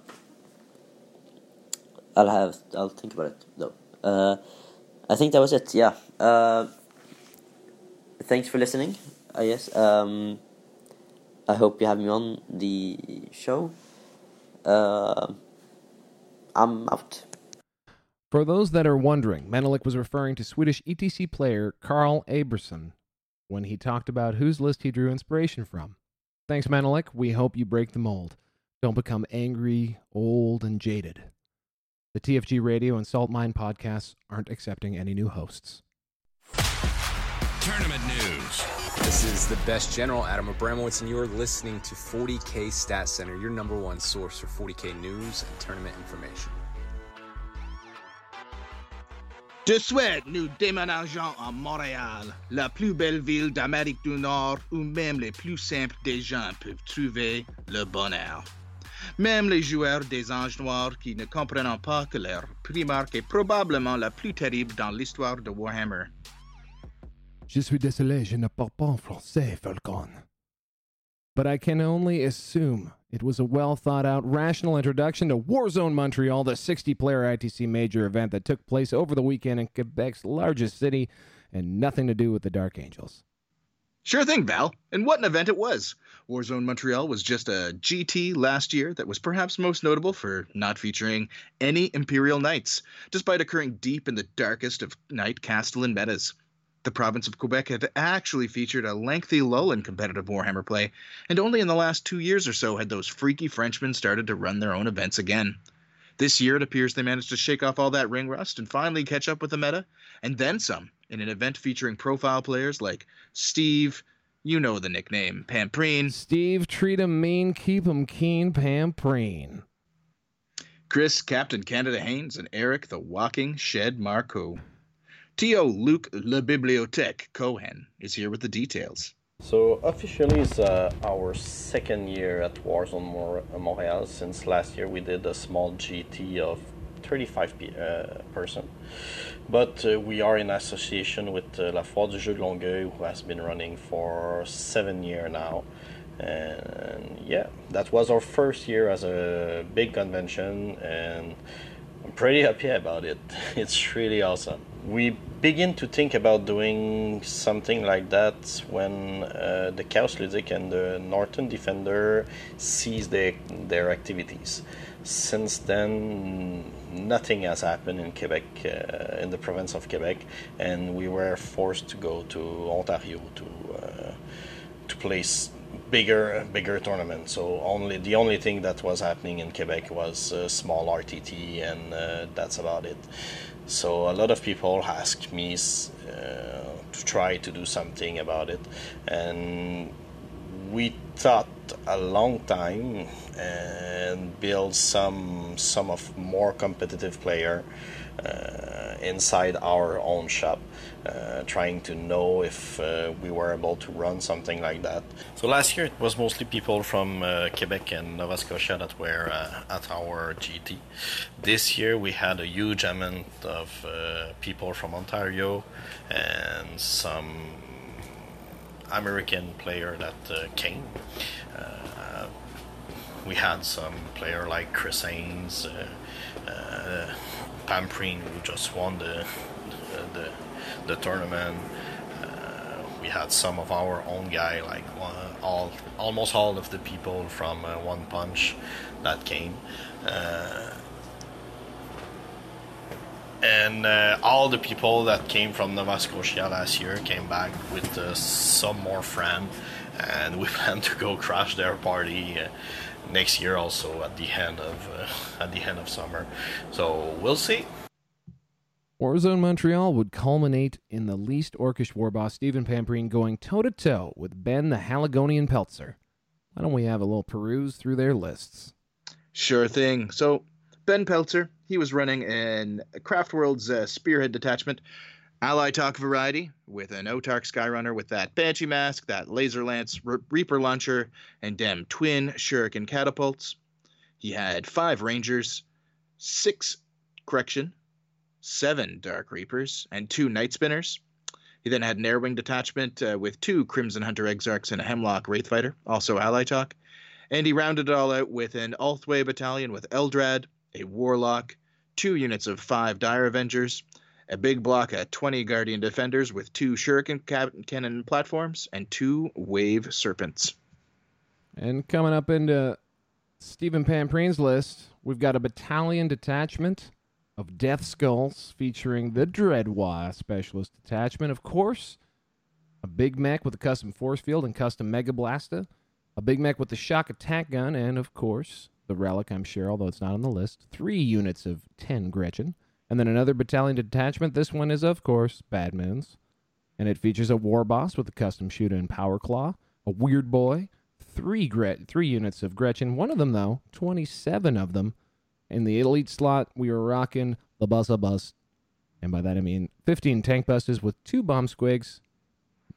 I'll have I'll think about it though. Uh, I think that was it. Yeah. Uh, thanks for listening. I guess. Um, I hope you have me on the show. Uh, I'm out. For those that are wondering, Menelik was referring to Swedish ETC player Carl Aberson when he talked about whose list he drew inspiration from. Thanks, Menelik. We hope you break the mold. Don't become angry, old, and jaded. The TFG Radio and Salt Mine podcasts aren't accepting any new hosts. Tournament news. This is the best general, Adam Abramowitz, and you're listening to 40K Stat Center, your number one source for 40K news and tournament information. De souhaite, nous déménageons à Montréal, la plus belle ville d'Amérique du Nord où même les plus simples des gens peuvent trouver le bonheur. Même les joueurs des Anges Noirs qui ne comprennent pas que leur primarque est probablement la plus terrible dans l'histoire de Warhammer. Je suis désolé, je ne parle pas en français, Falcon. But I can only assume it was a well thought out, rational introduction to Warzone Montreal, the 60 player ITC major event that took place over the weekend in Quebec's largest city and nothing to do with the Dark Angels. Sure thing, Val. And what an event it was. Warzone Montreal was just a GT last year that was perhaps most notable for not featuring any Imperial Knights, despite occurring deep in the darkest of night Castellan metas. The province of Quebec had actually featured a lengthy lull in competitive Warhammer play, and only in the last two years or so had those freaky Frenchmen started to run their own events again. This year, it appears they managed to shake off all that ring rust and finally catch up with the meta, and then some, in an event featuring profile players like Steve, you know the nickname, Pampreen, Steve, treat 'em mean, keep 'em keen, Pampreen. Chris, Captain Canada Haynes, and Eric, the Walking Shed Marco. T.O. Luke Le Bibliothèque Cohen is here with the details. So officially, it's uh, our second year at Warzone Mor- Montreal. Since last year, we did a small GT of 35 pe- uh, person, but uh, we are in association with uh, La Foire du Jeu de Longueuil, who has been running for seven years now. And yeah, that was our first year as a big convention, and I'm pretty happy about it. It's really awesome. We begin to think about doing something like that when uh, the Chaos Ludic and the Norton Defender cease their, their activities. Since then, nothing has happened in Quebec, uh, in the province of Quebec, and we were forced to go to Ontario to uh, to place bigger bigger tournaments. So only the only thing that was happening in Quebec was a small RTT, and uh, that's about it. So a lot of people asked me uh, to try to do something about it, and we thought a long time and build some some of more competitive player uh, inside our own shop, uh, trying to know if uh, we were able to run something like that. So last year it was mostly people from uh, Quebec and Nova Scotia that were uh, at our GT. This year we had a huge amount of uh, people from Ontario and some American player that uh, came. Uh, we had some player like Chris Haynes, uh, Pampreen, who just won the the, the tournament. We had some of our own guy, like all almost all of the people from uh, One Punch that came. And uh, all the people that came from Nova Scotia last year came back with uh, some more friends, and we plan to go crash their party uh, next year also at the end of uh, at the end of summer. So we'll see. Warzone Montreal would culminate in the least orcish war boss Stephen Pampreen going toe to toe with Ben the Haligonian Peltzer. Why don't we have a little peruse through their lists? Sure thing. So, Ben Peltzer, he was running in Craftworld's uh, Spearhead Detachment, Alaitoc variety, with an Autarch Skyrunner with that Banshee mask, that Laser Lance Re- Reaper launcher, and dem twin Shuriken catapults. He had five Rangers, six, correction, seven Dark Reapers, and two Night Spinners. He then had an Airwing detachment uh, with two Crimson Hunter Exarchs and a Hemlock Wraithfighter, also Alaitoc. And he rounded it all out with an Ulthwé battalion with Eldrad, a Warlock, two units of five Dire Avengers, a big block of 20 Guardian Defenders with two Shuriken cannon platforms, and two Wave Serpents. And coming up into Stephen Pampreen's list, we've got a battalion detachment of Death Skulls featuring the Dread Waaagh Specialist Detachment, of course, a big mek with a custom force field and custom Mega Blaster, a Big Mek with the shock attack gun, and of course, the relic, I'm sure, although it's not on the list. Three units of 10 Gretchen. And then another battalion detachment. This one is, of course, Bad Moons. And it features a war boss with a custom shooter and power claw, a weirdboy, three Gret- three units of Gretchen. One of them, though, 27 of them. In the elite slot, we were rocking the Bussa Bus. And by that I mean 15 tank busters with two bomb squigs,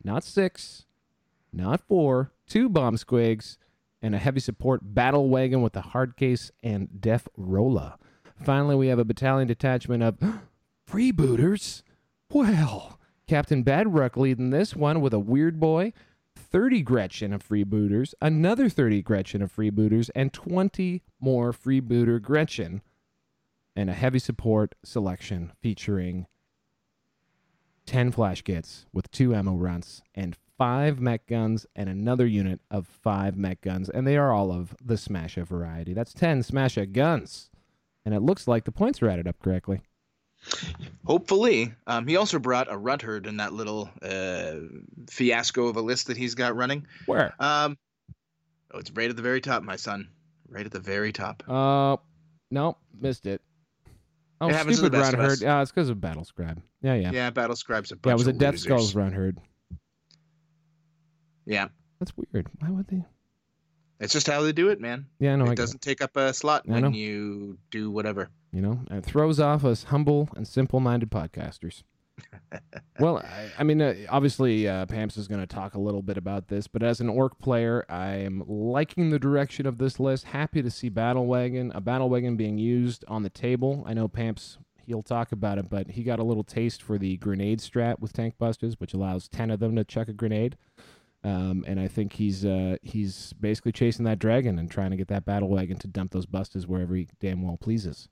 not six, not four, two bomb squigs, and a heavy support battle wagon with a hard case and deff rolla. Finally, we have a battalion detachment of freebooters. Well, Captain Badrukk leading this one with a weirdboy, 30 Gretchen of freebooters, another 30 Gretchen of freebooters, and 20 more freebooter Gretchen, and a heavy support selection featuring 10 flash gitz with two ammo runs and five mek gunz and another unit of five mek gunz, and they are all of the Smasha variety. That's 10 Smasha gunz. And it looks like the points are added up correctly. Hopefully. Um, he also brought a runt herd in that little uh, fiasco of a list that he's got running. Where? Um, oh, it's right at the very top, my son. Right at the very top. Uh, no, missed it. Oh, It happens to the stupid best run herd. Uh, it's because of Battle Scribe. Yeah, yeah. Yeah, Battle Scribe's a bunch Yeah, it was a Death losers. Skulls run herd. Yeah, That's weird. Why would they? it's just how they do it, man. Yeah, no, I it get doesn't take up a slot I when know. you do whatever. you know, it throws off us humble and simple-minded podcasters. well, I, I mean, uh, obviously, uh, Pamps is going to talk a little bit about this, but as an orc player, I am liking the direction of this list. Happy to see Battle Wagon, a Battle Wagon being used on the table. I know Pamps, he'll talk about it, but he got a little taste for the grenade strat with Tank Busters, which allows 10 of them to chuck a grenade. Um, and I think he's uh, he's basically chasing that dragon and trying to get that battle wagon to dump those busters wherever he damn well pleases.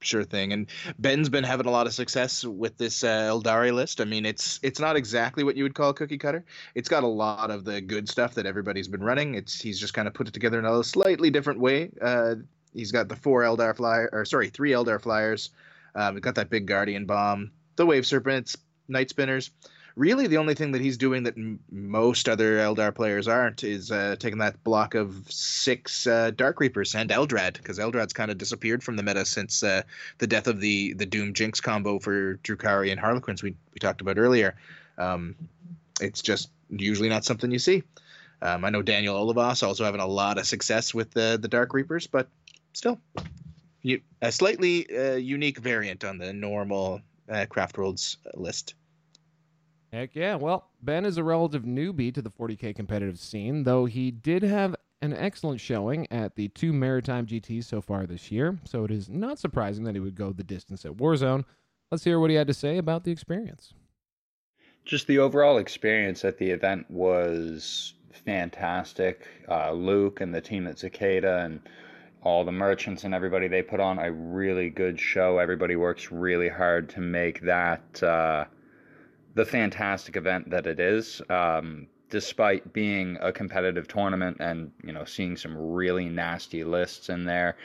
Sure thing. And Ben's been having a lot of success with this uh, Eldari list. I mean, it's it's not exactly what you would call a cookie cutter. It's got a lot of the good stuff that everybody's been running. It's he's just kind of put it together in a slightly different way. Uh, he's got the four Eldar flyer, or sorry, three Eldar flyers. Um, got that big Guardian bomb, the Wave Serpents, Night Spinners. Really, the only thing that he's doing that m- most other Eldar players aren't is uh, taking that block of six uh, Dark Reapers and Eldrad, because Eldrad's kind of disappeared from the meta since uh, the death of the the Doom Jinx combo for Drukhari and Harlequins we we talked about earlier. Um, it's just usually not something you see. Um, I know Daniel Olivas also having a lot of success with the the Dark Reapers, but still, a slightly uh, unique variant on the normal uh, Craft Worlds list. Heck yeah. Well, Ben is a relative newbie to the 40K competitive scene, though he did have an excellent showing at the two Maritime GTs so far this year, so it is not surprising that he would go the distance at Warzone. Let's hear what he had to say about the experience. just the overall experience at the event was fantastic. Uh, Luke and the team at Cicada and all the merchants and everybody they put on a really good show. Everybody works really hard to make that uh, the fantastic event that it is. Um, despite being a competitive tournament and you know seeing some really nasty lists in there,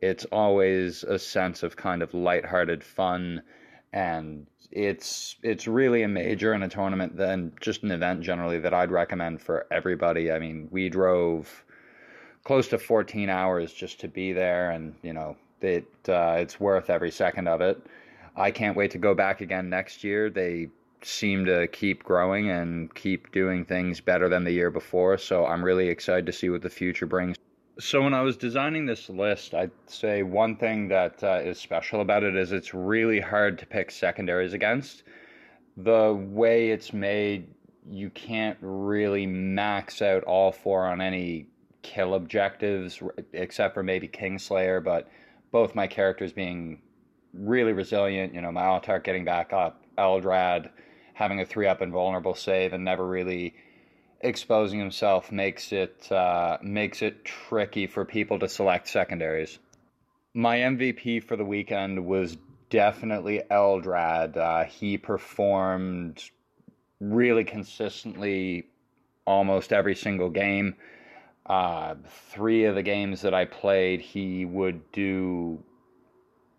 it's always a sense of kind of lighthearted fun and it's it's really a major in a tournament then just an event generally that I'd recommend for everybody. I mean, we drove close to 14 hours just to be there and you know, it uh, it's worth every second of it. I can't wait to go back again next year. They seem to keep growing and keep doing things better than the year before, so I'm really excited to see what the future brings. So when I was designing this list, I'd say one thing that uh, is special about it is it's really hard to pick secondaries against. The way it's made, you can't really max out all four on any kill objectives, except for maybe Kingslayer. But both my characters being really resilient, you know, my Altar getting back up, Eldrad having a three up invulnerable save, and never really exposing himself makes it uh, makes it tricky for people to select secondaries. My MVP for the weekend was definitely Eldrad. Uh, he performed really consistently almost every single game. Uh, three of the games that I played, he would do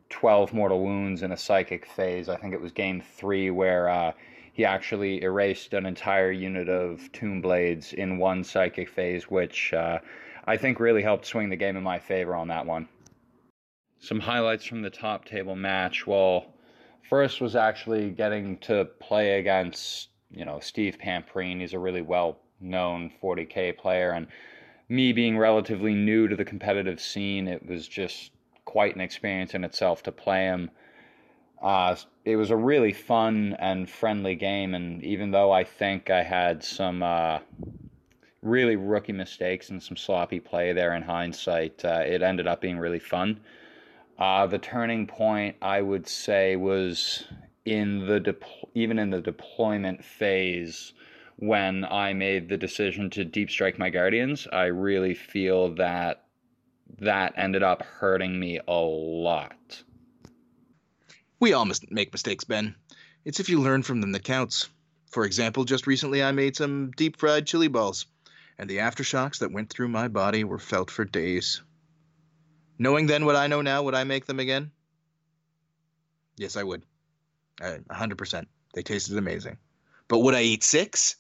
12 mortal wounds in a psychic phase. I think it was game three where uh, he actually erased an entire unit of Tomb Blades in one psychic phase, which uh, I think really helped swing the game in my favor on that one. Some highlights from the top table match. Well, first was actually getting to play against, you know, Steve Pamprine. He's a really well known 40k player, and me being relatively new to the competitive scene, it was just quite an experience in itself to play him. Uh, it was a really fun and friendly game, and even though I think I had some uh, really rookie mistakes and some sloppy play there in hindsight, uh, it ended up being really fun. Uh, the turning point, I would say, was in the de- even in the deployment phase when I made the decision to deep strike my guardians. I really feel that that ended up hurting me a lot. We all must make mistakes, Ben. It's if you learn from them that counts. For example, just recently I made some deep fried chili balls, and the aftershocks that went through my body were felt for days. Knowing then what I know now, would I make them again? Yes, I would. A hundred percent. They tasted amazing. But would I eat six?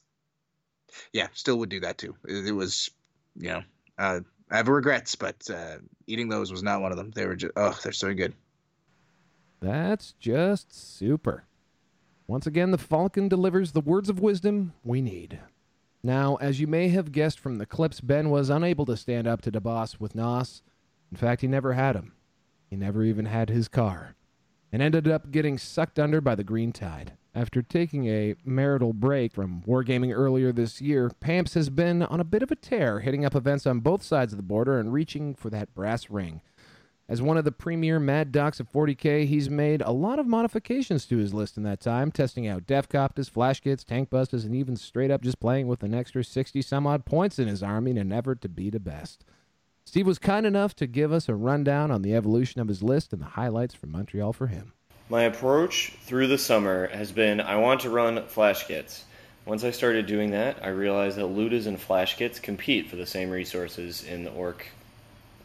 Yeah, still would do that too. It, was, you know, uh, I have regrets, but uh, eating those was not one of them. They were just, oh, they're so good. That's just super. Once again, the Falcon delivers the words of wisdom we need. Now, as you may have guessed from the clips, Ben was unable to stand up to DeBoss with Nos. In fact, he never had him. He never even had his car. And ended up getting sucked under by the green tide. After taking a marital break from wargaming earlier this year, Pamps has been on a bit of a tear, hitting up events on both sides of the border and reaching for that brass ring. As one of the premier Mad Docs of 40k, he's made a lot of modifications to his list in that time, testing out Deffkoptas, Flash Gitz, Tank Busters, and even straight up just playing with an extra 60 some odd points in his army in an effort to be the best. Steve was kind enough to give us a rundown on the evolution of his list and the highlights from Montreal for him. My approach through the summer has been I want to run flash gitz. Once I started doing that, I realized that Lootas and flash gitz compete for the same resources in the Orc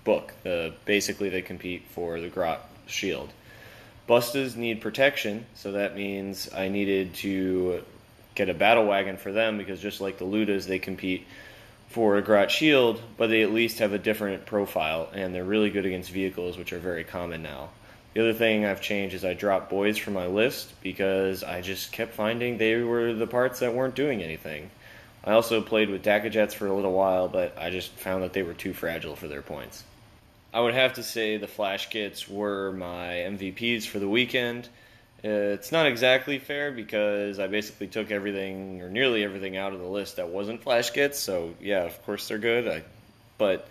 book. Uh, basically, they compete for the Grot shield. Bustas need protection, so that means I needed to get a battle wagon for them because just like the Lootas, they compete for a Grot shield, but they at least have a different profile and they're really good against vehicles, which are very common now. The other thing I've changed is I dropped boys from my list because I just kept finding they were the parts that weren't doing anything. I also played with Dakkajets for a little while, but I just found that they were too fragile for their points. I would have to say the Flash Gitz were my MVPs for the weekend. It's not exactly fair because I basically took everything or nearly everything out of the list that wasn't Flash Gitz, so yeah, of course they're good. I, but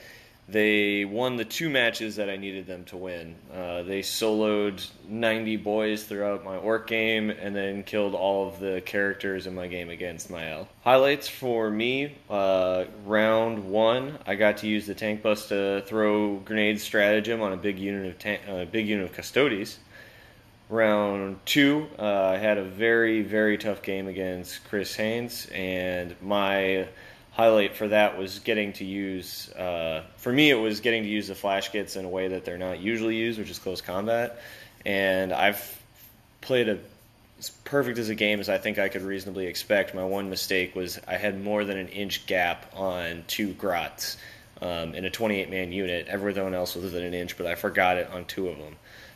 they won the two matches that I needed them to win. Uh, they soloed 90 boys throughout my orc game and then killed all of the characters in my game against Mael. Highlights for me uh, round one, I got to use the tank bus to throw grenade stratagem on a big unit of ta- uh, big unit of custodes. Round two, uh, I had a very very tough game against Chris Haynes, and my highlight for that was getting to use uh, for me it was getting to use the flash gitz in a way that they're not usually used which is close combat. And i've played a as perfect as a game as i think i could reasonably expect. My one mistake was i had more than an inch gap on two grots um, in a 28 man unit. Everyone else was within an inch but i forgot it on two of them.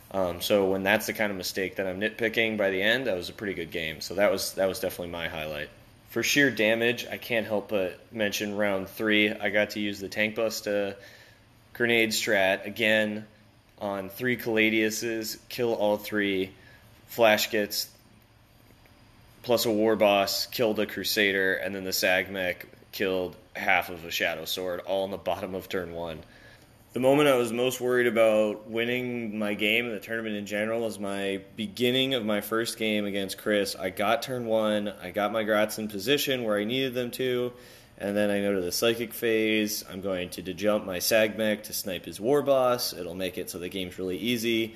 Um, so when that's the kind of mistake that i'm nitpicking by the end that was a pretty good game. So that was that was definitely my highlight for sheer damage, I can't help but mention round three. I got to use the tank buster grenade strat again on three Caladiuses, kill all three, flash gitz plus a war boss, killed a crusader, and then the SAG Mek killed half of a shadow sword, all in the bottom of turn one. The moment I was most worried about winning my game and the tournament in general was my beginning of my first game against Chris. I got turn one, I got my Grots in position where I needed them to, and then I go to the psychic phase. I'm going to jump my SAG Mek to snipe his war boss. It'll make it so the game's really easy.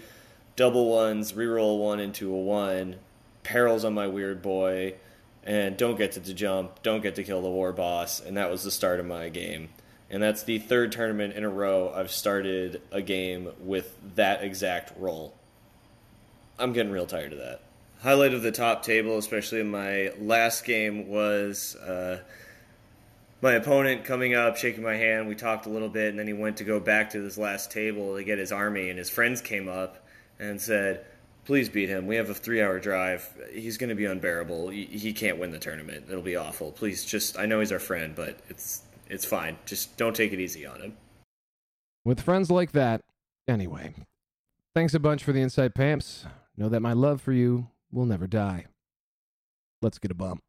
Double ones, reroll one into a one, perils on my weirdboy, and don't get to jump, don't get to kill the war boss, and that was the start of my game and that's the third tournament in a row I've started a game with that exact role. I'm getting real tired of that. highlight of the top table, especially in my last game, was uh, my opponent coming up, shaking my hand. We talked a little bit, and then he went to go back to this last table to get his army, and his friends came up and said, Please beat him. We have a three hour drive. He's going to be unbearable. He can't win the tournament. It'll be awful. Please just, I know he's our friend, but it's it's fine. Just don't take it easy on him. With friends like that, anyway. Thanks a bunch for the insight, Pamps. Know that my love for you will never die. Let's get a bump.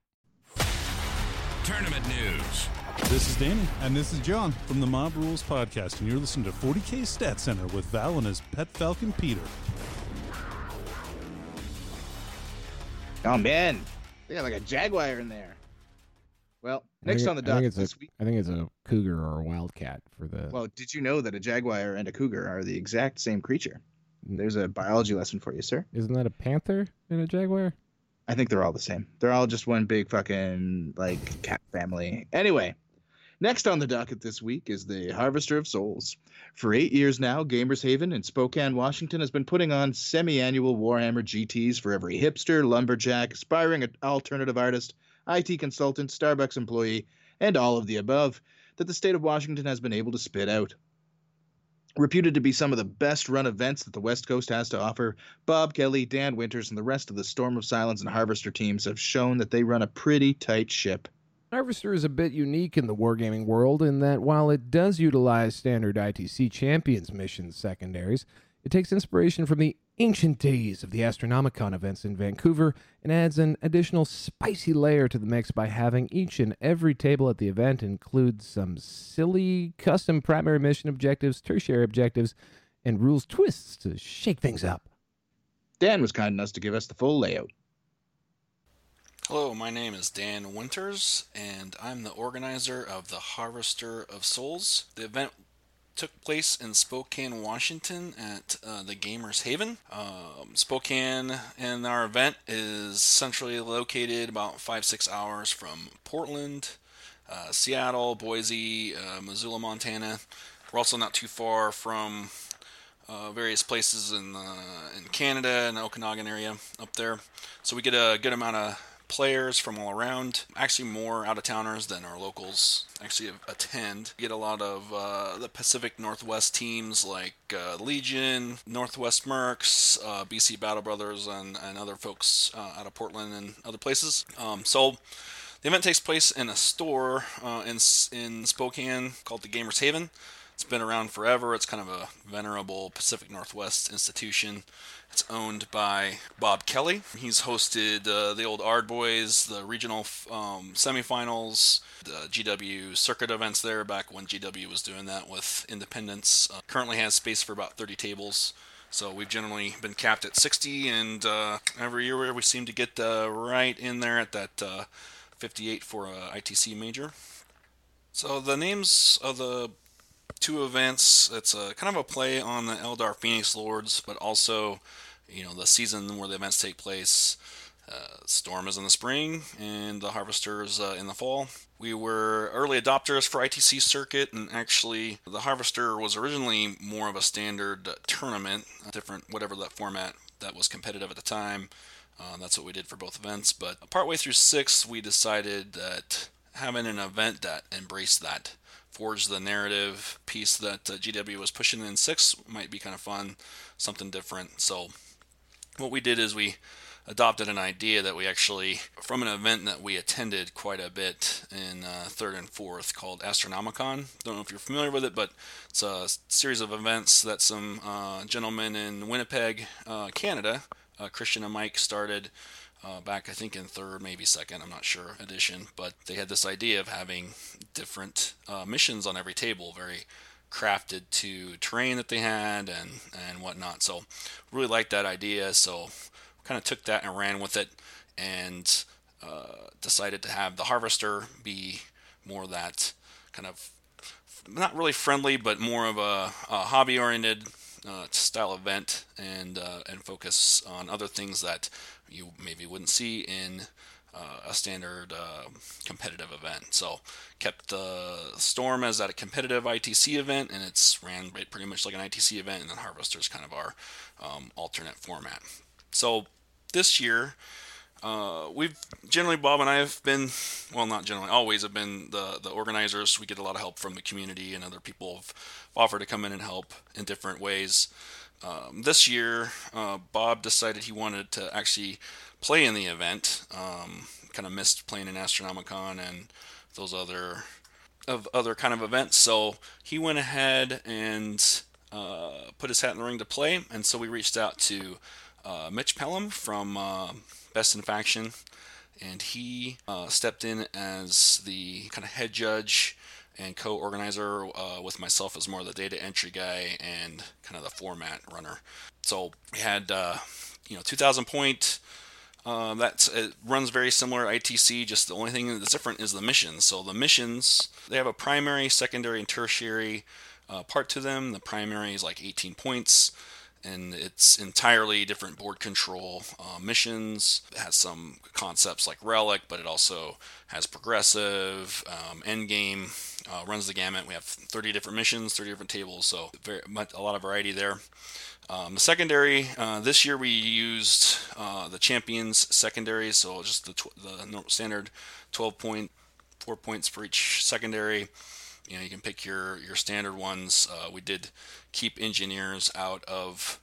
Tournament news. This is Danny. And this is John from the Mob Rules Podcast, and you're listening to 40K Stat Center with Val and his pet falcon, Peter. Oh, man. They got like a Jaguar in there. Well, next on the dock this a, week. I think it's a cougar or a wildcat for the. Well, did you know that a jaguar and a cougar are the exact same creature? Mm. There's a biology lesson for you, sir. Isn't that a panther and a jaguar? I think they're all the same. They're all just one big fucking like cat family. Anyway, next on the docket this week is the Harvester of Souls. For eight years now, Gamers Haven in Spokane, Washington has been putting on semi-annual Warhammer GTs for every hipster, lumberjack, aspiring alternative artist, IT consultant, Starbucks employee, and all of the above that the state of Washington has been able to spit out. Reputed to be some of the best run events that the West Coast has to offer, Bob Kelly, Dan Winters, and the rest of the Storm of Silence and Harvester teams have shown that they run a pretty tight ship. Harvester is a bit unique in the wargaming world in that while it does utilize standard ITC Champions mission secondaries, it takes inspiration from the ancient days of the Astronomicon events in Vancouver and adds an additional spicy layer to the mix by having each and every table at the event include some silly custom primary mission objectives, tertiary objectives, and rules twists to shake things up. Dan was kind enough to give us the full layout. Hello, my name is Dan Winters, and I'm the organizer of the Harvester of Souls. The event took place in Spokane, Washington at uh, the Gamers Haven. Um, Spokane and our event is centrally located about five, six hours from Portland, uh, Seattle, Boise, uh, Missoula, Montana. We're also not too far from uh, various places in, in Canada and the Okanagan area up there. So we get a good amount of players from all around. Actually, more out of towners than our locals actually attend. get a lot of uh, the Pacific Northwest teams like uh, Legion, Northwest Mercs, uh, BC Battle Brothers, and, and other folks uh, out of Portland and other places. Um, so. The event takes place in a store uh, in in Spokane called the Gamers Haven. It's been around forever. It's kind of a venerable Pacific Northwest institution. It's owned by Bob Kelly. He's hosted uh, the old Ard Boys, the regional um, semifinals, the GW circuit events there back when GW was doing that with Independence. Uh, currently has space for about 30 tables. So we've generally been capped at 60, and uh, every year we seem to get uh, right in there at that uh, 58 for a ITC major. So the names of the two events. It's a kind of a play on the Eldar Phoenix Lords, but also, you know, the season where the events take place. Uh, Storm is in the spring, and the Harvesters uh, in the fall. We were early adopters for ITC Circuit, and actually, the Harvester was originally more of a standard tournament, different whatever that format that was competitive at the time. Uh, that's what we did for both events. But partway through six, we decided that having an event that embraced that forge the narrative piece that uh, GW was pushing in six might be kind of fun, something different. So, what we did is we adopted an idea that we actually, from an event that we attended quite a bit in uh, third and fourth called Astronomicon. Don't know if you're familiar with it, but it's a series of events that some uh, gentlemen in Winnipeg, uh, Canada, uh, Christian and Mike started uh, back I think in third, maybe second, I'm not sure, edition. But they had this idea of having different uh, missions on every table, very crafted to terrain that they had and and whatnot. So really liked that idea. So kind of took that and ran with it, and uh, decided to have the harvester be more that kind of not really friendly, but more of a, a hobby-oriented uh, style event, and uh, and focus on other things that you maybe wouldn't see in uh, a standard uh, competitive event. So kept the Storm as at a competitive ITC event, and it's ran pretty much like an ITC event, and then Harvester's kind of our um, alternate format. So this year, uh, we've generally Bob and I have been well, not generally, always have been the the organizers. We get a lot of help from the community, and other people have offered to come in and help in different ways. Um, this year, uh, Bob decided he wanted to actually play in the event. Um, kind of missed playing in Astronomicon and those other of other kind of events, so he went ahead and uh, put his hat in the ring to play. And so we reached out to uh, Mitch Pelham from uh, Best in Faction, and he uh, stepped in as the kind of head judge and co-organizer uh, with myself as more of the data entry guy and kind of the format runner. So we had uh, you know 2,000 point. Uh, that's it runs very similar ITC. Just the only thing that's different is the missions. So the missions they have a primary, secondary, and tertiary uh, part to them. The primary is like 18 points and it's entirely different board control uh, missions. It has some concepts like relic, but it also has progressive, um, end game, uh, runs the gamut. We have 30 different missions, 30 different tables, so very much, a lot of variety there. Um, the secondary uh, this year we used uh, the champions secondary, so just the, tw- the standard 12 point, four points for each secondary you know you can pick your your standard ones. Uh, we did keep engineers out of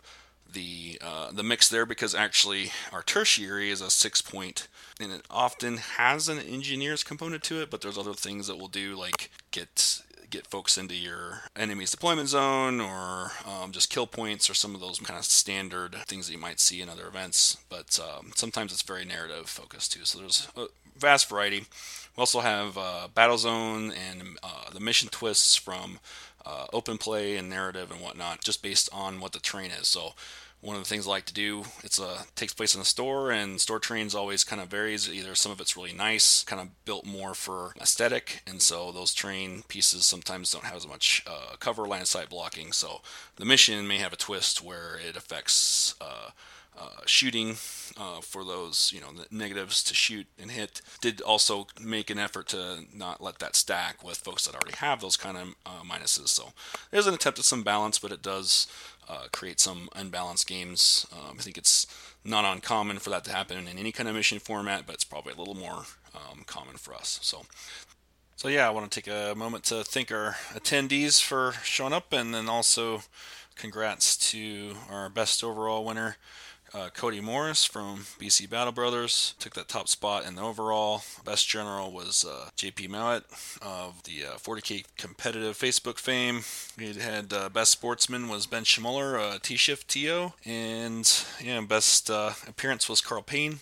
the uh, the mix there because actually our tertiary is a six point and it often has an engineers component to it, but there's other things that we'll do like get get folks into your enemy's deployment zone or um, just kill points or some of those kind of standard things that you might see in other events. But um, sometimes it's very narrative focused too. So there's a vast variety. We also have uh, Battle Zone and uh, the mission twists from uh, open play and narrative and whatnot, just based on what the terrain is. So one of the things I like to do, it's a takes place in a store, and store terrains always kind of varies. Either some of it's really nice, kind of built more for aesthetic, and so those train pieces sometimes don't have as much uh, cover line of sight blocking. So the mission may have a twist where it affects. Uh, uh, shooting uh, for those you know negatives to shoot and hit did also make an effort to not let that stack with folks that already have those kind of uh, minuses. So there's an attempt at some balance but it does uh, create some unbalanced games. Um, i think it's not uncommon for that to happen in any kind of mission format but it's probably a little more um, common for us. So so yeah i want to take a moment to thank our attendees for showing up and then also congrats to our best overall winner uh, Cody Morris from BC Battle Brothers took that top spot in the overall. Best general was uh, JP Mowat of the uh, 40k competitive Facebook fame. We had uh, best sportsman was Ben Schmuller, uh, T-Shift TO, and yeah, best uh, appearance was Carl Payne.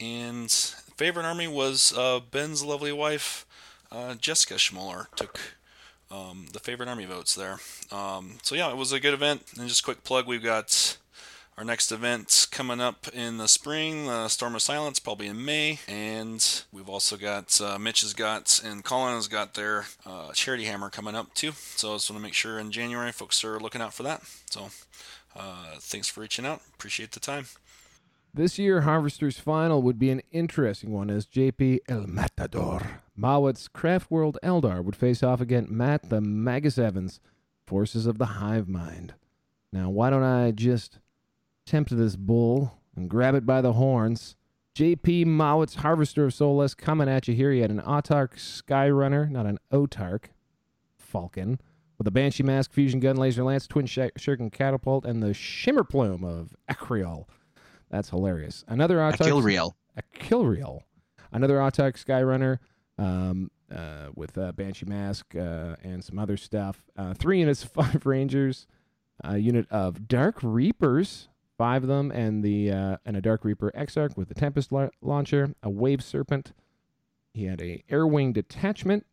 And favorite army was Ben's lovely wife, Jessica Schmuller. Took um, the favorite army votes there. Um, so yeah, it was a good event. And just quick plug, we've got our next event coming up in the spring, uh, Storm of Silence, probably in May. And we've also got uh, Mitch has got and Colin has got their uh, Charity Hammer coming up too. So I just want to make sure in January folks are looking out for that. So uh, thanks for reaching out. Appreciate the time. This year, Harvester's final would be an interesting one as JP El Matador, Mowat's Craft World Eldar, would face off against Matt the Magus Evans, Forces of the Hive Mind. Now, why don't I just tempt this bull and grab it by the horns. J.P. Mowat's Harvester of Soulless coming at you here. He had an Autarch Skyrunner, not an Otark, Falcon, with a Banshee Mask, Fusion Gun, Laser Lance, Twin sh- Shuriken Catapult, and the Shimmer Plume of Acriel. That's hilarious. Another Autarch. Akilriel. Akilriel. Another Autarch Skyrunner um, uh, with a Banshee Mask uh, and some other stuff. Uh, three units of five Rangers. A unit of Dark Reapers five of them, and the uh, and a Dark Reaper Exarch with the Tempest la- launcher, a Wave Serpent. He had a Airwing detachment.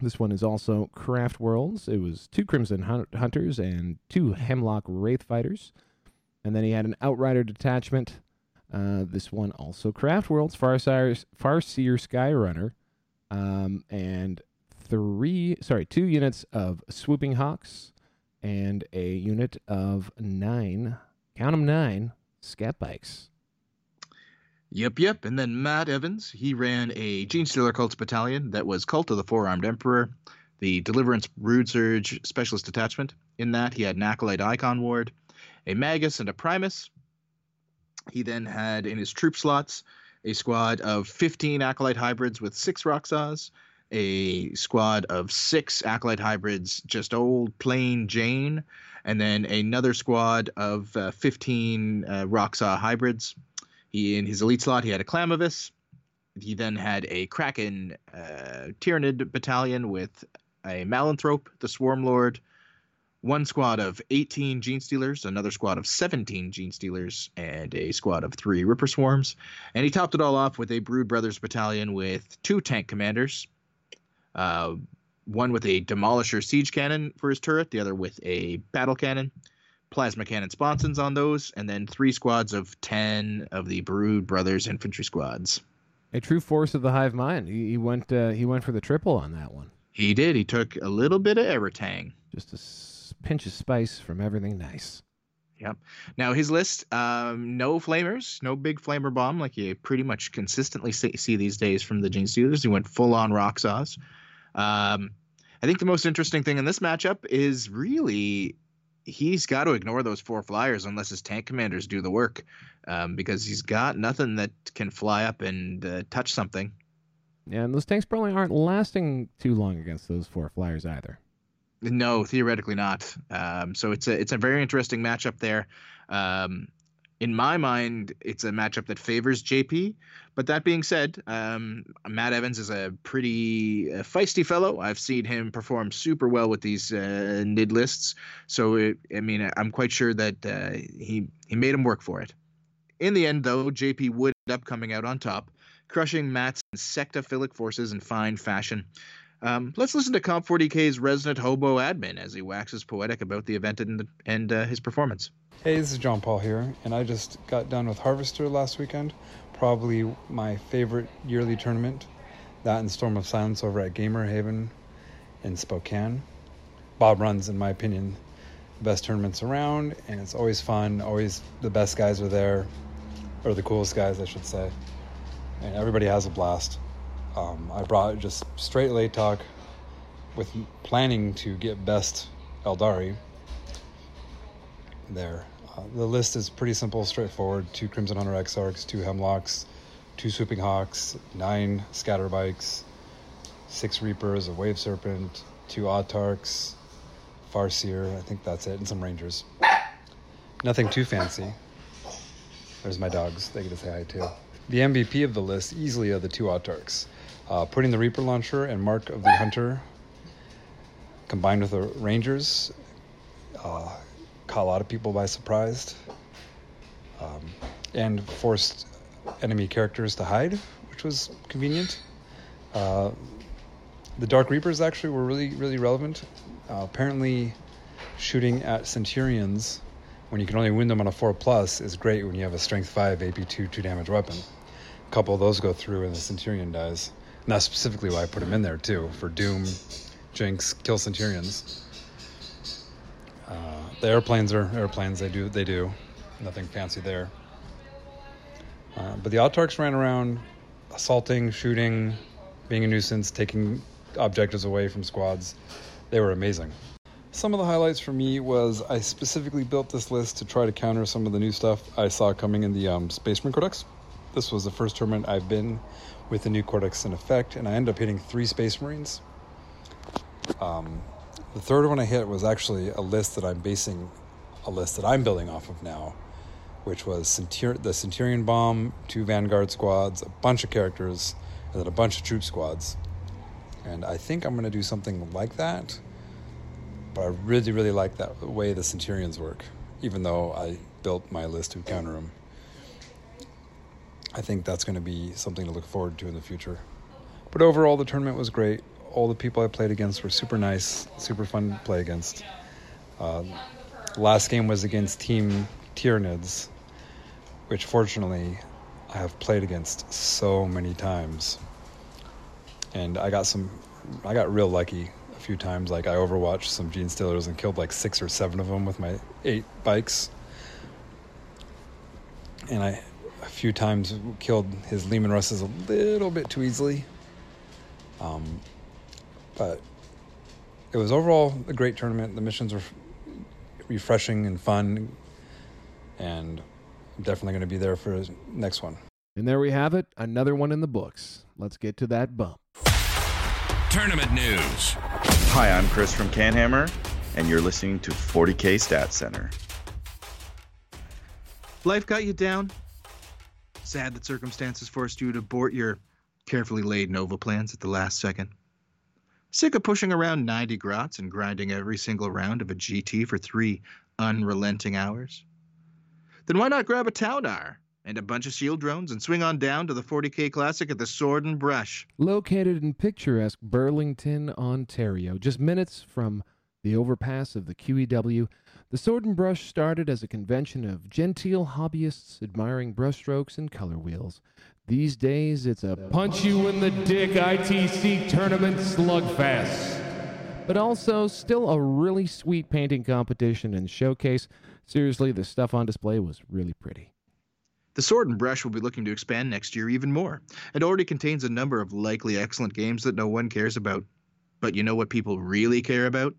This one is also Craft Worlds. It was two Crimson hun- Hunters and two Hemlock Wraith Fighters, and then he had an Outrider detachment. Uh, this one also Craft Worlds, Farseer, Farseer Skyrunner, um, and three sorry two units of Swooping Hawks and a unit of nine count them nine, scat bikes. Yep, yep. And then Matt Evans, he ran a Genestealer Cults battalion that was Cult of the Four Armed Emperor, the Deliverance Brood Surge Specialist Detachment. In that, he had an Acolyte Iconward, a Magus, and a Primus. He then had in his troop slots a squad of 15 Acolyte hybrids with six rock saws, a squad of six Acolyte hybrids, just old plain Jane, and then another squad of uh, 15 uh, rock saw hybrids. He in his elite slot he had a Clamavus. He then had a Kraken uh, Tyranid battalion with a Malanthrope, the Swarm Lord, one squad of 18 Genestealers, another squad of 17 Genestealers, and a squad of three Ripper Swarms. And he topped it all off with a Brood Brothers battalion with two tank commanders, uh, one with a Demolisher siege cannon for his turret, the other with a battle cannon, plasma cannon sponsons on those, and then three squads of 10 of the Brood Brothers infantry squads. A true force of the hive mind. He, he went uh, he went for the triple on that one. He did. He took a little bit of Eritang. Just a s- pinch of spice from everything nice. Yep. Now his list, um, no flamers, no big flamer bomb like you pretty much consistently see, see these days from the Genestealers. He went full on rock Roxas. Um, I think the most interesting thing in this matchup is really he's got to ignore those four flyers unless his tank commanders do the work, um, because he's got nothing that can fly up and uh, touch something. Yeah, and those tanks probably aren't lasting too long against those four flyers either. No, theoretically not. Um, so it's a it's a very interesting matchup there. Um, in my mind, it's a matchup that favors JP. But that being said, um, Matt Evans is a pretty uh, feisty fellow. I've seen him perform super well with these uh, nid lists. So it, I mean, I'm quite sure that uh, he he made him work for it. In the end, though, JP would end up coming out on top, crushing Matt's insectophilic forces in fine fashion. Um, let's listen to Comp40K's resident hobo admin as he waxes poetic about the event and, and uh, his performance. Hey, this is John Paul here, and I just got done with Harvester last weekend. Probably my favorite yearly tournament. That and Storm of Silence over at Gamer Haven in Spokane. Bob runs, in my opinion, the best tournaments around, and it's always fun. Always the best guys are there, or the coolest guys, I should say. And everybody has a blast. Um, I brought just straight Alaitoc with planning to get best Eldari there. Uh, the list is pretty simple, straightforward. Two Crimson Hunter Exarchs, two Hemlocks, two Swooping Hawks, nine Scatterbikes, six Reapers, a Wave Serpent, two Autarchs, Farseer, I think that's it, and some Rangers. Nothing too fancy. There's my dogs, they get to say hi too. The MVP of the list easily are the two Autarchs. Uh, putting the Reaper launcher and Mark of the Hunter combined with the Rangers uh, caught a lot of people by surprise um, and forced enemy characters to hide, which was convenient. Uh, the Dark Reapers actually were really, really relevant. Uh, apparently, shooting at Centurions when you can only wound them on a 4 plus is great when you have a Strength 5 AP2 2 damage weapon. A couple of those go through and the Centurion dies. And that's specifically why I put him in there too for Doom, Jinx, kill Centurions. Uh, the airplanes are airplanes. They do they do nothing fancy there. Uh, but the Autarchs ran around, assaulting, shooting, being a nuisance, taking objectives away from squads. They were amazing. Some of the highlights for me was I specifically built this list to try to counter some of the new stuff I saw coming in the um, Space Marine Codex. This was the first tournament I've been with the new Codex in effect, and I ended up hitting three Space Marines. Um, the third one I hit was actually a list that I'm basing a list that I'm building off of now, which was Centur- the Centurion Bomb, two Vanguard squads, a bunch of characters, and then a bunch of troop squads. And I think I'm going to do something like that, but I really, really like that the way the Centurions work, even though I built my list to counter them. I think that's going to be something to look forward to in the future. But overall, the tournament was great. All the people I played against were super nice, super fun to play against. Uh, last game was against Team Tyranids, which fortunately I have played against so many times. And I got some, I got real lucky a few times. Like I overwatched some Genestealers and killed like six or seven of them with my eight bikes. And I, a few times, killed his Leman Russes a little bit too easily. Um, but it was overall a great tournament. The missions were refreshing and fun, and I'm definitely going to be there for the next one. And there we have it, another one in the books. Let's get to that bump. Tournament news. Hi, I'm Chris from Canhammer, and you're listening to 40K Stat Center. Life got you down? Sad that circumstances forced you to abort your carefully laid Nova plans at the last second? Sick of pushing around 90 grots and grinding every single round of a GT for three unrelenting hours? Then why not grab a Ta'unar and a bunch of shield drones and swing on down to the 40k Classic at the Sword and Brush? Located in picturesque Burlington, Ontario, just minutes from the overpass of the QEW, the Sword and Brush started as a convention of genteel hobbyists admiring brushstrokes and color wheels. These days, it's a punch you in the dick ITC tournament slugfest. But also, still a really sweet painting competition and showcase. Seriously, the stuff on display was really pretty. The Sword and Brush will be looking to expand next year even more. It already contains a number of likely excellent games that no one cares about. But you know what people really care about?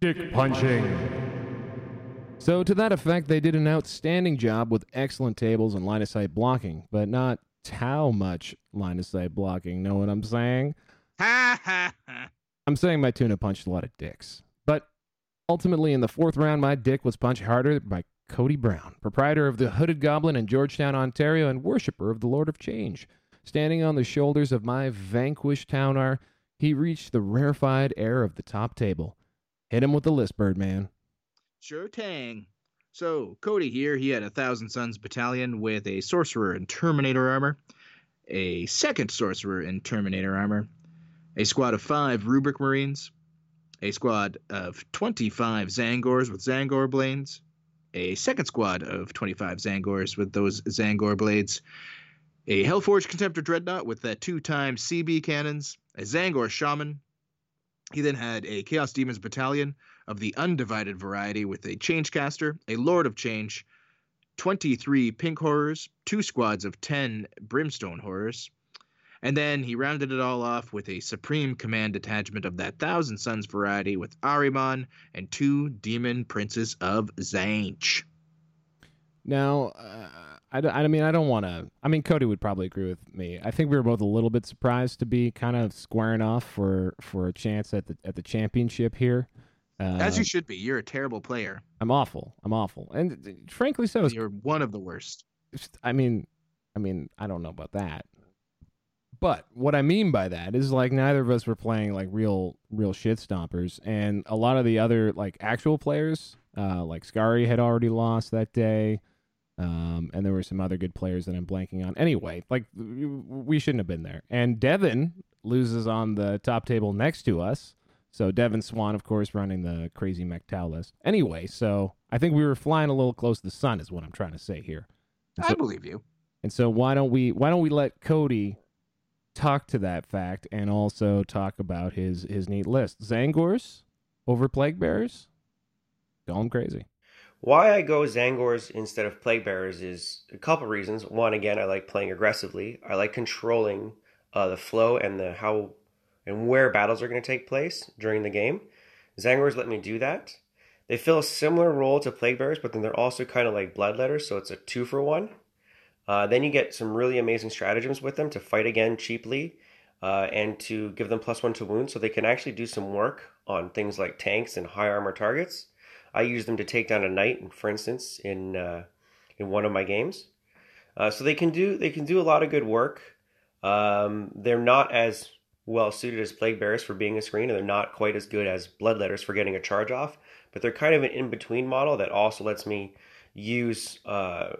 Dick punching. So, to that effect, they did an outstanding job with excellent tables and line of sight blocking, but not how much line of sight blocking. Know what I'm saying? Ha ha ha. I'm saying my tuna punched a lot of dicks. But ultimately, in the fourth round, my dick was punched harder by Cody Brown, proprietor of the Hooded Goblin in Georgetown, Ontario, and worshiper of the Lord of Change. Standing on the shoulders of my vanquished Ta'unar, he reached the rarefied air of the top table. Hit him with the list, Birdman. Sure tang. So, Cody here, he had a Thousand Sons battalion with a sorcerer in Terminator armor, a second sorcerer in Terminator armor, a squad of five Rubric Marines, a squad of 25 Tzaangors with Tzaangor blades, a second squad of 25 Tzaangors with those Tzaangor blades, a Hellforge Contemptor Dreadnought with the two times CB cannons, a Tzaangor Shaman. He then had a Chaos Demons battalion of the undivided variety with a Changecaster, a Lord of Change, 23 Pink Horrors, two squads of 10 Brimstone Horrors, and then he rounded it all off with a Supreme Command detachment of that Thousand Sons variety with Ahriman and two Demon Princes of Tzeentch. Now, uh, I, I mean, I don't want to. I mean, Cody would probably agree with me. I think we were both a little bit surprised to be kind of squaring off for for a chance at the at the championship here. Uh, As you should be. You're a terrible player. I'm awful. I'm awful, and frankly, so is. You're one of the worst. I mean, I mean, I don't know about that. But what I mean by that is like neither of us were playing like real real shit stompers, and a lot of the other like actual players, uh, like Skari had already lost that day, um, and there were some other good players that I'm blanking on. Anyway, like we shouldn't have been there. And Devin loses on the top table next to us. So Devin Swan, of course, running the crazy McTow list. Anyway, so I think we were flying a little close to the sun, is what I'm trying to say here. And I believe you. and so why don't we why don't we let Cody talk to that fact and also talk about his his neat list. Tzaangors over plague bearers? Going crazy. Why I go Tzaangors instead of Plague Bearers is a couple reasons. One, again, I like playing aggressively. I like controlling uh, the flow and the how and where battles are going to take place during the game. Tzaangors let me do that. They fill a similar role to Plague Bearers, but then they're also kind of like Bloodletters, so it's a two for one. Uh, then you get some really amazing stratagems with them to fight again cheaply uh, and to give them plus one to wound so they can actually do some work on things like tanks and high armor targets. I use them to take down a knight, for instance, in uh, in one of my games. Uh, so they can do they can do a lot of good work. Um, they're not as well suited as plague bearers for being a screen, and they're not quite as good as bloodletters for getting a charge off. But they're kind of an in between model that also lets me use uh,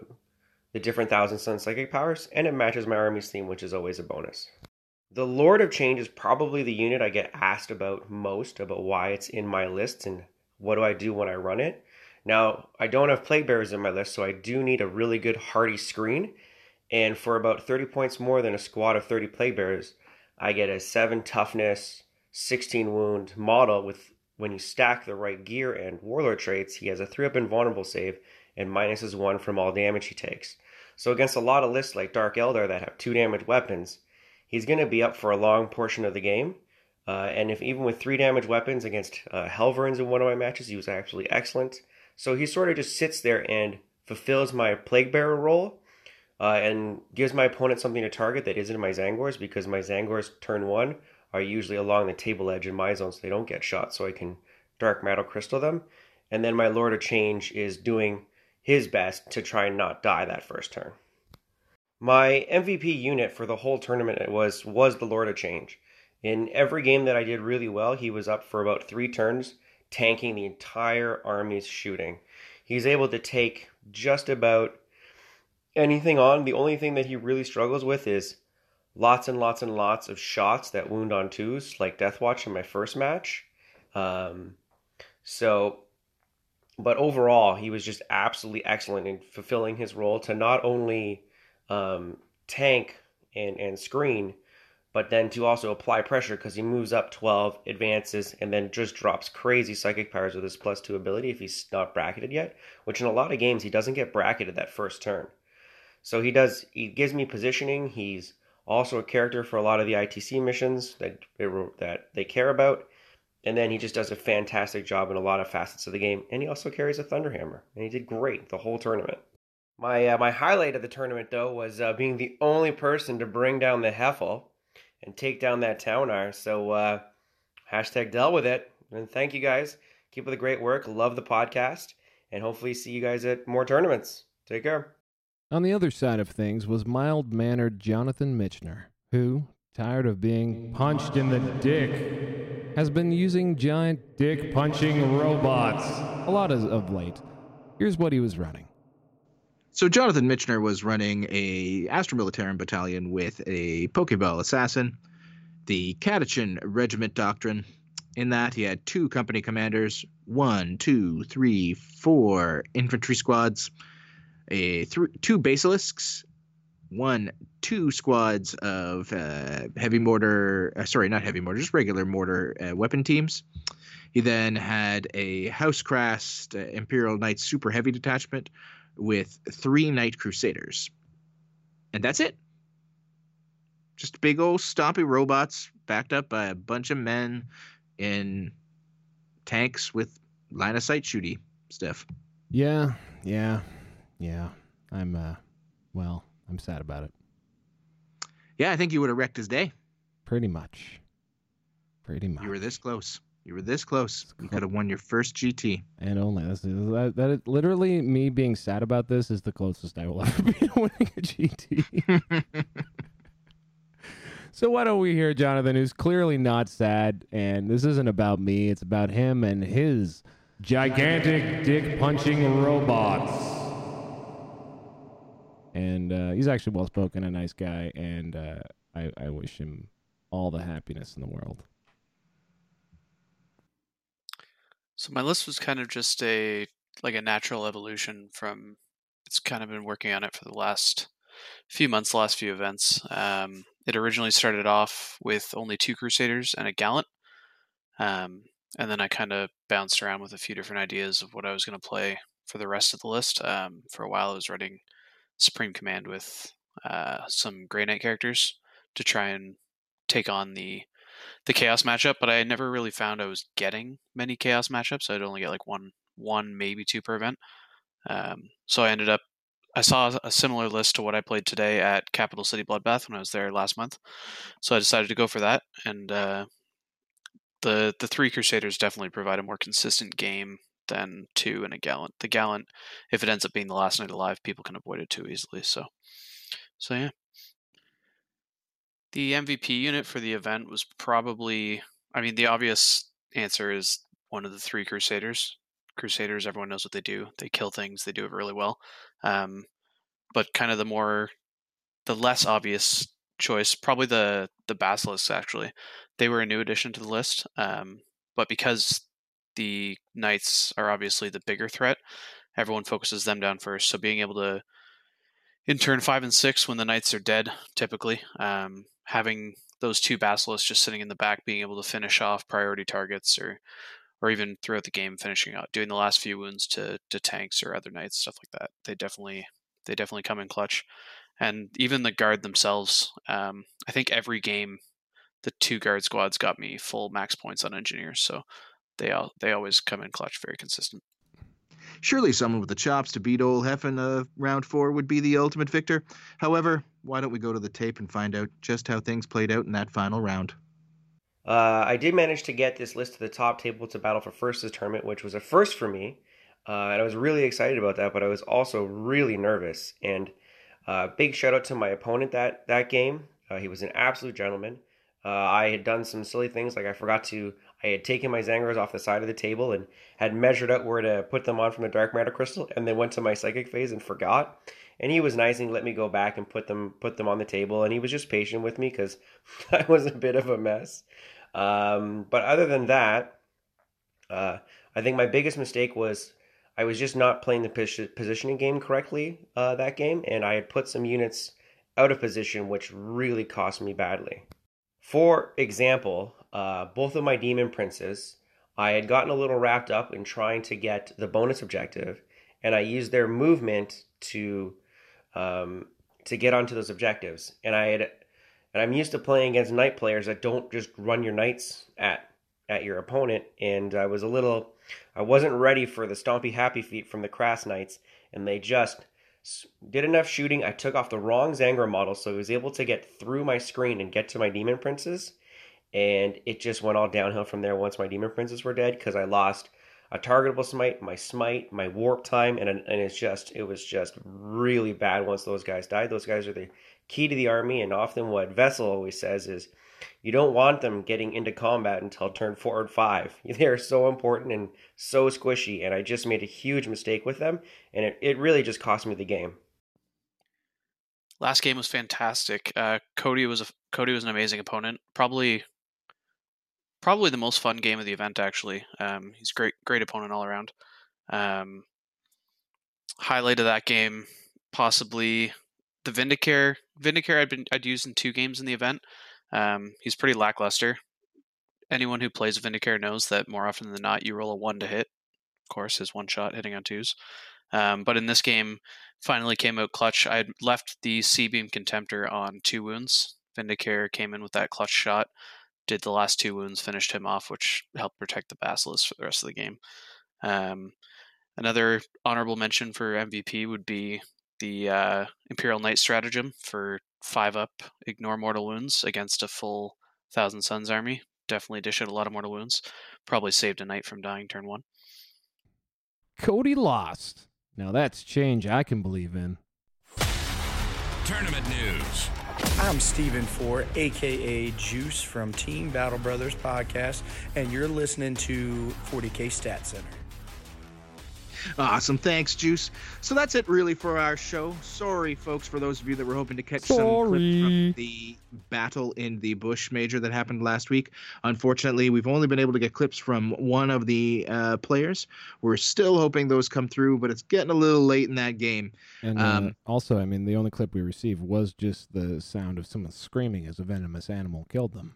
the different Thousand Sun psychic powers, and it matches my army's theme, which is always a bonus. The Lord of Change is probably the unit I get asked about most about why it's in my lists and what do I do when I run it. Now, I don't have Plague Bearers in my list, so I do need a really good hardy screen. And for about 30 points more than a squad of 30 Plague Bearers, I get a 7 toughness, 16 wound model with when you stack the right gear and warlord traits, he has a 3 up invulnerable save and minuses 1 from all damage he takes. So against a lot of lists like Dark Eldar that have 2 damage weapons, he's going to be up for a long portion of the game. Uh, and if even with 3 damage weapons against uh, Helverins in one of my matches, he was actually excellent. So he sort of just sits there and fulfills my Plague Bearer role uh, and gives my opponent something to target that isn't my Tzaangors because my Tzaangors turn one are usually along the table edge in my zone so they don't get shot so I can Dark Matter Crystal them. And then my Lord of Change is doing his best to try and not die that first turn. My MVP unit for the whole tournament was was the Lord of Change. In every game that I did really well, he was up for about three turns, tanking the entire army's shooting. He's able to take just about anything on. The only thing that he really struggles with is lots and lots and lots of shots that wound on twos, like Deathwatch in my first match. Um, so, but overall, he was just absolutely excellent in fulfilling his role to not only um, tank and, and screen, but then to also apply pressure because he moves up 12, advances, and then just drops crazy psychic powers with his plus two ability if he's not bracketed yet, which in a lot of games he doesn't get bracketed that first turn. So he does, he gives me positioning. He's also a character for a lot of the ITC missions that, that they care about. And then he just does a fantastic job in a lot of facets of the game. And he also carries a Thunderhammer. And he did great the whole tournament. My, uh, my highlight of the tournament, though, was uh, being the only person to bring down the Heffel and take down that Ta'unar. So uh, hashtag dealt with it. And thank you guys. Keep up the great work. Love the podcast. And hopefully see you guys at more tournaments. Take care. On the other side of things was mild mannered Jonathan Mitchner, who, tired of being punched in the dick, has been using giant dick punching robots a lot of, of late. Here's what he was running. So Jonathan Mitchner was running a Astra Militarum battalion with a Pokeball assassin, the Catachan Regiment Doctrine. In that, he had two company commanders, one, two, three, four infantry squads, a th- two basilisks, one, two squads of uh, heavy mortar. Uh, sorry, not heavy mortar, just regular mortar uh, weapon teams. He then had a House Krast uh, Imperial Knights Super Heavy Detachment with three Knight Crusaders. And that's it. Just big old stompy robots backed up by a bunch of men in tanks with line of sight shooty stuff. Yeah, yeah, yeah. I'm, uh, well, I'm sad about it. Yeah, I think you would have wrecked his day. Pretty much. Pretty much. You were this close. You were this close. You could have won your first GT. And only that's that, that is, literally me being sad about this is the closest I will ever be to winning a GT. so why don't we hear Jonathan, who's clearly not sad, and this isn't about me. It's about him and his gigantic dick punching robots. And uh, he's actually well spoken, a nice guy, and uh, I, I wish him all the happiness in the world. So my list was kind of just a like a natural evolution from. It's kind of been working on it for the last few months, last few events. Um, it originally started off with only two Crusaders and a Gallant, um, and then I kind of bounced around with a few different ideas of what I was going to play for the rest of the list. Um, for a while, I was running Supreme Command with uh, some Grey Knight characters to try and take on the the chaos matchup, but I never really found I was getting many chaos matchups. I'd only get like one, one maybe two per event. Um, so I ended up, I saw a similar list to what I played today at Capital City Bloodbath when I was there last month. So I decided to go for that, and uh, the the three Crusaders definitely provide a more consistent game than two and a Gallant. The Gallant, if it ends up being the last knight alive, people can avoid it too easily. So, so yeah. The MVP unit for the event was probably, I mean, the obvious answer is one of the three Crusaders. Crusaders, everyone knows what they do. They kill things, they do it really well. Um, but kind of the more, the less obvious choice, probably the the Basilisks. Actually, they were a new addition to the list. Um, but because the Knights are obviously the bigger threat, everyone focuses them down first. So being able to, in turn five and six, when the Knights are dead, typically, um, having those two basilisks just sitting in the back, being able to finish off priority targets or or even throughout the game finishing out doing the last few wounds to to tanks or other knights stuff like that. They definitely they definitely come in clutch. And even the guard themselves um, i think every game the two guard squads got me full max points on engineers so they all they always come in clutch very consistent Surely someone with the chops to beat old Heffen uh, round four would be the ultimate victor. However, why don't we go to the tape and find out just how things played out in that final round? Uh, I did manage to get this list to the top table to battle for first this tournament, which was a first for me. Uh, and I was really excited about that, but I was also really nervous. And uh, big shout out to my opponent that that game. Uh, he was an absolute gentleman. Uh, I had done some silly things, like I forgot to. I had taken my Tzaangors off the side of the table and had measured out where to put them on from the dark matter crystal, and then went to my psychic phase and forgot. And he was nice and let me go back and put them put them on the table, and he was just patient with me because I was a bit of a mess. Um, but other than that, uh, I think my biggest mistake was I was just not playing the positioning game correctly uh, that game, and I had put some units out of position, which really cost me badly. For example, uh, both of my demon princes, I had gotten a little wrapped up in trying to get the bonus objective, and I used their movement to um, to get onto those objectives. And I had, and I'm used to playing against knight players that don't just run your knights at at your opponent, and I was a little I wasn't ready for the stompy happy feet from the Krast Knights, and they just did enough shooting. I took off the wrong Tzaangor model, so I was able to get through my screen and get to my Demon Princes. And it just went all downhill from there once my Demon Princes were dead because I lost a targetable smite, my smite, my warp time, and and it's just it was just really bad once those guys died. Those guys are the key to the army, and often what Vessel always says is you don't want them getting into combat until turn four and five. They're so important and so squishy, and I just made a huge mistake with them, and it, it really just cost me the game. Last game was fantastic. Uh, Cody was a, Cody was an amazing opponent. Probably probably the most fun game of the event. Actually, um, he's great great opponent all around. Um, highlight of that game possibly the Vindicare. Vindicare I'd been I'd used in two games in the event. Um, he's pretty lackluster. Anyone who plays Vindicare knows that more often than not, you roll a one to hit. Of course, his one shot hitting on twos. Um, but in this game, finally came out clutch. I had left the C beam contemptor on two wounds. Vindicare came in with that clutch shot, did the last two wounds, finished him off, which helped protect the Basilisk for the rest of the game. Um, another honorable mention for MVP would be the uh, Imperial Knight stratagem for five up, ignore mortal wounds against a full Thousand Sons army. Definitely dish out a lot of mortal wounds. Probably saved a knight from dying turn one. Cody lost. Now that's change I can believe in. Tournament news. I'm Stephen Four, aka Juice from Team Battle Brothers podcast, and you're listening to 40K Stat Center. Awesome. Thanks, Juice. So that's it really for our show. Sorry, folks, for those of you that were hoping to catch Sorry. some clips from the battle in the Bush Major that happened last week. Unfortunately, we've only been able to get clips from one of the uh, players. We're still hoping those come through, but it's getting a little late in that game. And uh, Um, also, I mean, the only clip we received was just the sound of someone screaming as a venomous animal killed them.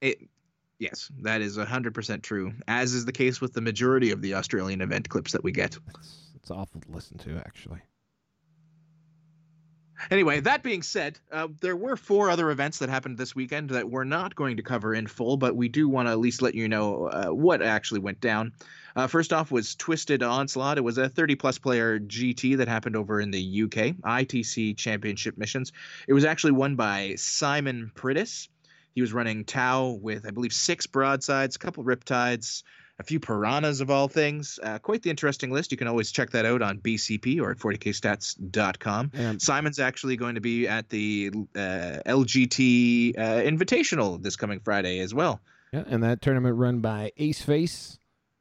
It, yes, that is 100% true, as is the case with the majority of the Australian event clips that we get. It's awful to listen to, actually. Anyway, that being said, uh, there were four other events that happened this weekend that we're not going to cover in full, but we do want to at least let you know uh, what actually went down. Uh, first off was Twisted Onslaught. It was a 30 plus player GT that happened over in the UK, ITC Championship missions. It was actually won by Simon Prittis. He was running Tau with, I believe, six broadsides, a couple riptides, a few piranhas of all things. Uh, quite the interesting list. You can always check that out on BCP or at 40kstats.com. And- Simon's actually going to be at the uh, LGT uh, Invitational this coming Friday as well. Yeah, and that tournament run by Ace Face,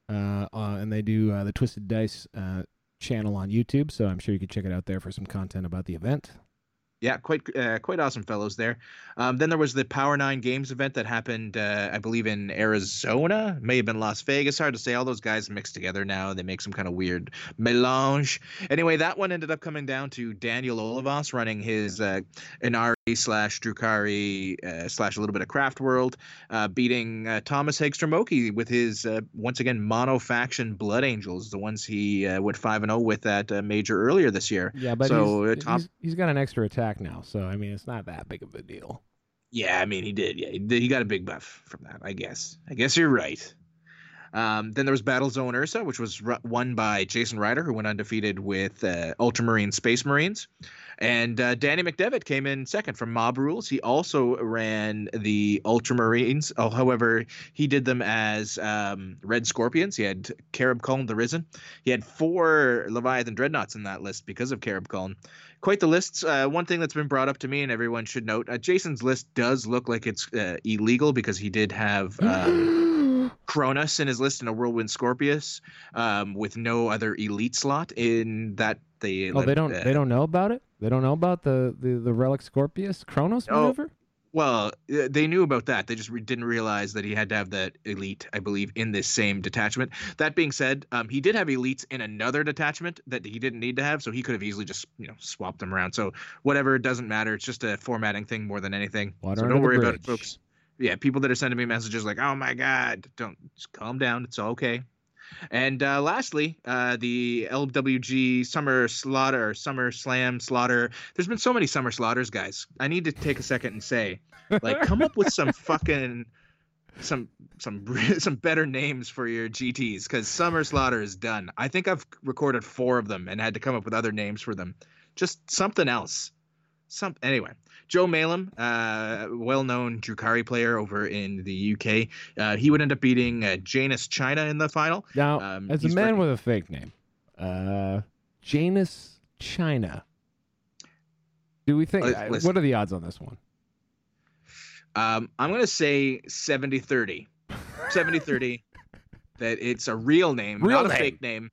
uh, uh, and they do uh, the Twisted Dice uh, channel on YouTube. So I'm sure you could check it out there for some content about the event. Yeah, quite uh, quite awesome fellows there. Um, then there was the Power Nine Games event that happened, uh, I believe, in Arizona. May have been Las Vegas. Hard to say. All those guys mixed together now. They make some kind of weird melange. Anyway, that one ended up coming down to Daniel Olivas running his uh, Ynnari slash Drukhari uh, slash a little bit of Craft World, uh, beating uh, Thomas Hegstrom Oki with his uh, once again mono faction Blood Angels, the ones he uh, went five and zero with at uh, major earlier this year. Yeah, but so he's, Tom, he's, he's got an extra attack now, so I mean, it's not that big of a deal. Yeah, I mean he did. Yeah, he, got a big buff from that. I guess. I guess you're right. Um, then there was Battlezone Ursa, which was won by Jason Ryder, who went undefeated with uh, Ultramarine Space Marines. And uh, Danny McDevitt came in second from Mob Rules. He also ran the Ultramarines. Oh, however, he did them as um, Red Scorpions. He had Carab Culln the Risen. He had four Leviathan Dreadnoughts in that list because of Carab Culln. Quite the lists. Uh, one thing that's been brought up to me, and everyone should note, uh, Jason's list does look like it's uh, illegal because he did have. Chronus in his list and a Whirlwind Scorpius, um, with no other elite slot in that they. Oh, they don't. uh, they don't know about it. They don't know about the the, the relic Scorpius Chronus Oh, maneuver. Well, uh, they knew about that. They just re- didn't realize that he had to have that elite, I believe, in this same detachment. That being said, um, he did have elites in another detachment that he didn't need to have, so he could have easily just you know swapped them around. So whatever, it doesn't matter. It's just a formatting thing more than anything. Water so don't worry about it, folks. Yeah, people that are sending me messages like, "Oh my God," don't just calm down. It's okay. And uh, lastly, uh, the LWG Summer Slaughter, Summer Slam Slaughter. There's been so many Summer Slaughters, guys. I need to take a second and say, like, come up with some fucking some some some better names for your GTS because Summer Slaughter is done. I think I've recorded four of them and had to come up with other names for them. Just something else. Some anyway. Joe Malum, uh, well-known Drukhari player over in the UK, uh, he would end up beating uh, Janus China in the final. Now, Um, as a man working- with a fake name, uh, Janus China. Do we think? Uh, what are the odds on this one? Um, I'm going to say 70 30. 70 30. that it's a real name, Real not a fake name.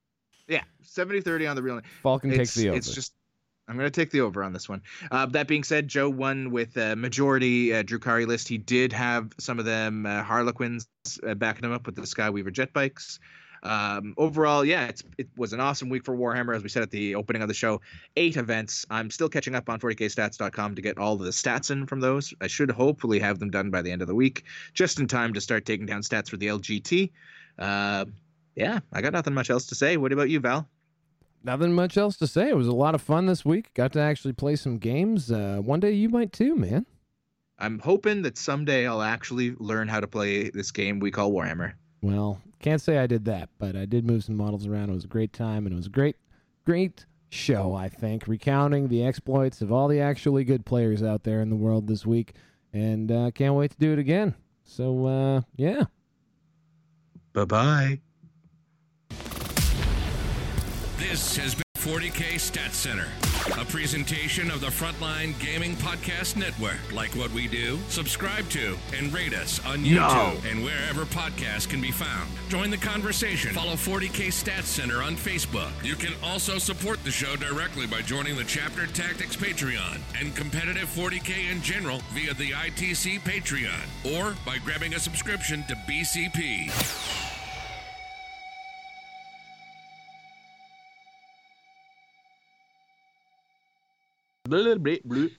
Yeah, 70 30 on the real name. Falcon it's, takes the over. It's just. I'm going to take the over on this one. Uh, that being said, Joe won with a majority uh, Drukhari list. He did have some of them uh, Harlequins uh, backing him up with the Skyweaver jet bikes. Um, overall, yeah, it was an awesome week for Warhammer, as we said at the opening of the show. Eight events. I'm still catching up on 40kstats.com to get all the stats in from those. I should hopefully have them done by the end of the week, just in time to start taking down stats for the LGT. Uh, yeah, I got nothing much else to say. What about you, Val? Nothing much else to say. It was a lot of fun this week. Got to actually play some games. Uh, one day you might too, man. I'm hoping that someday I'll actually learn how to play this game we call Warhammer. Well, can't say I did that, but I did move some models around. It was a great time, and it was a great, great show, I think, recounting the exploits of all the actually good players out there in the world this week. And uh, can't wait to do it again. So, uh, yeah. Bye bye. This has been 40K Stat Center, a presentation of the Frontline Gaming Podcast Network. Like what we do? Subscribe to and rate us on No. YouTube and wherever podcasts can be found. Join the conversation. Follow 40K Stat Center on Facebook. You can also support the show directly by joining the Chapter Tactics Patreon and competitive 40K in general via the ITC Patreon or by grabbing a subscription to BCP. Blir blue.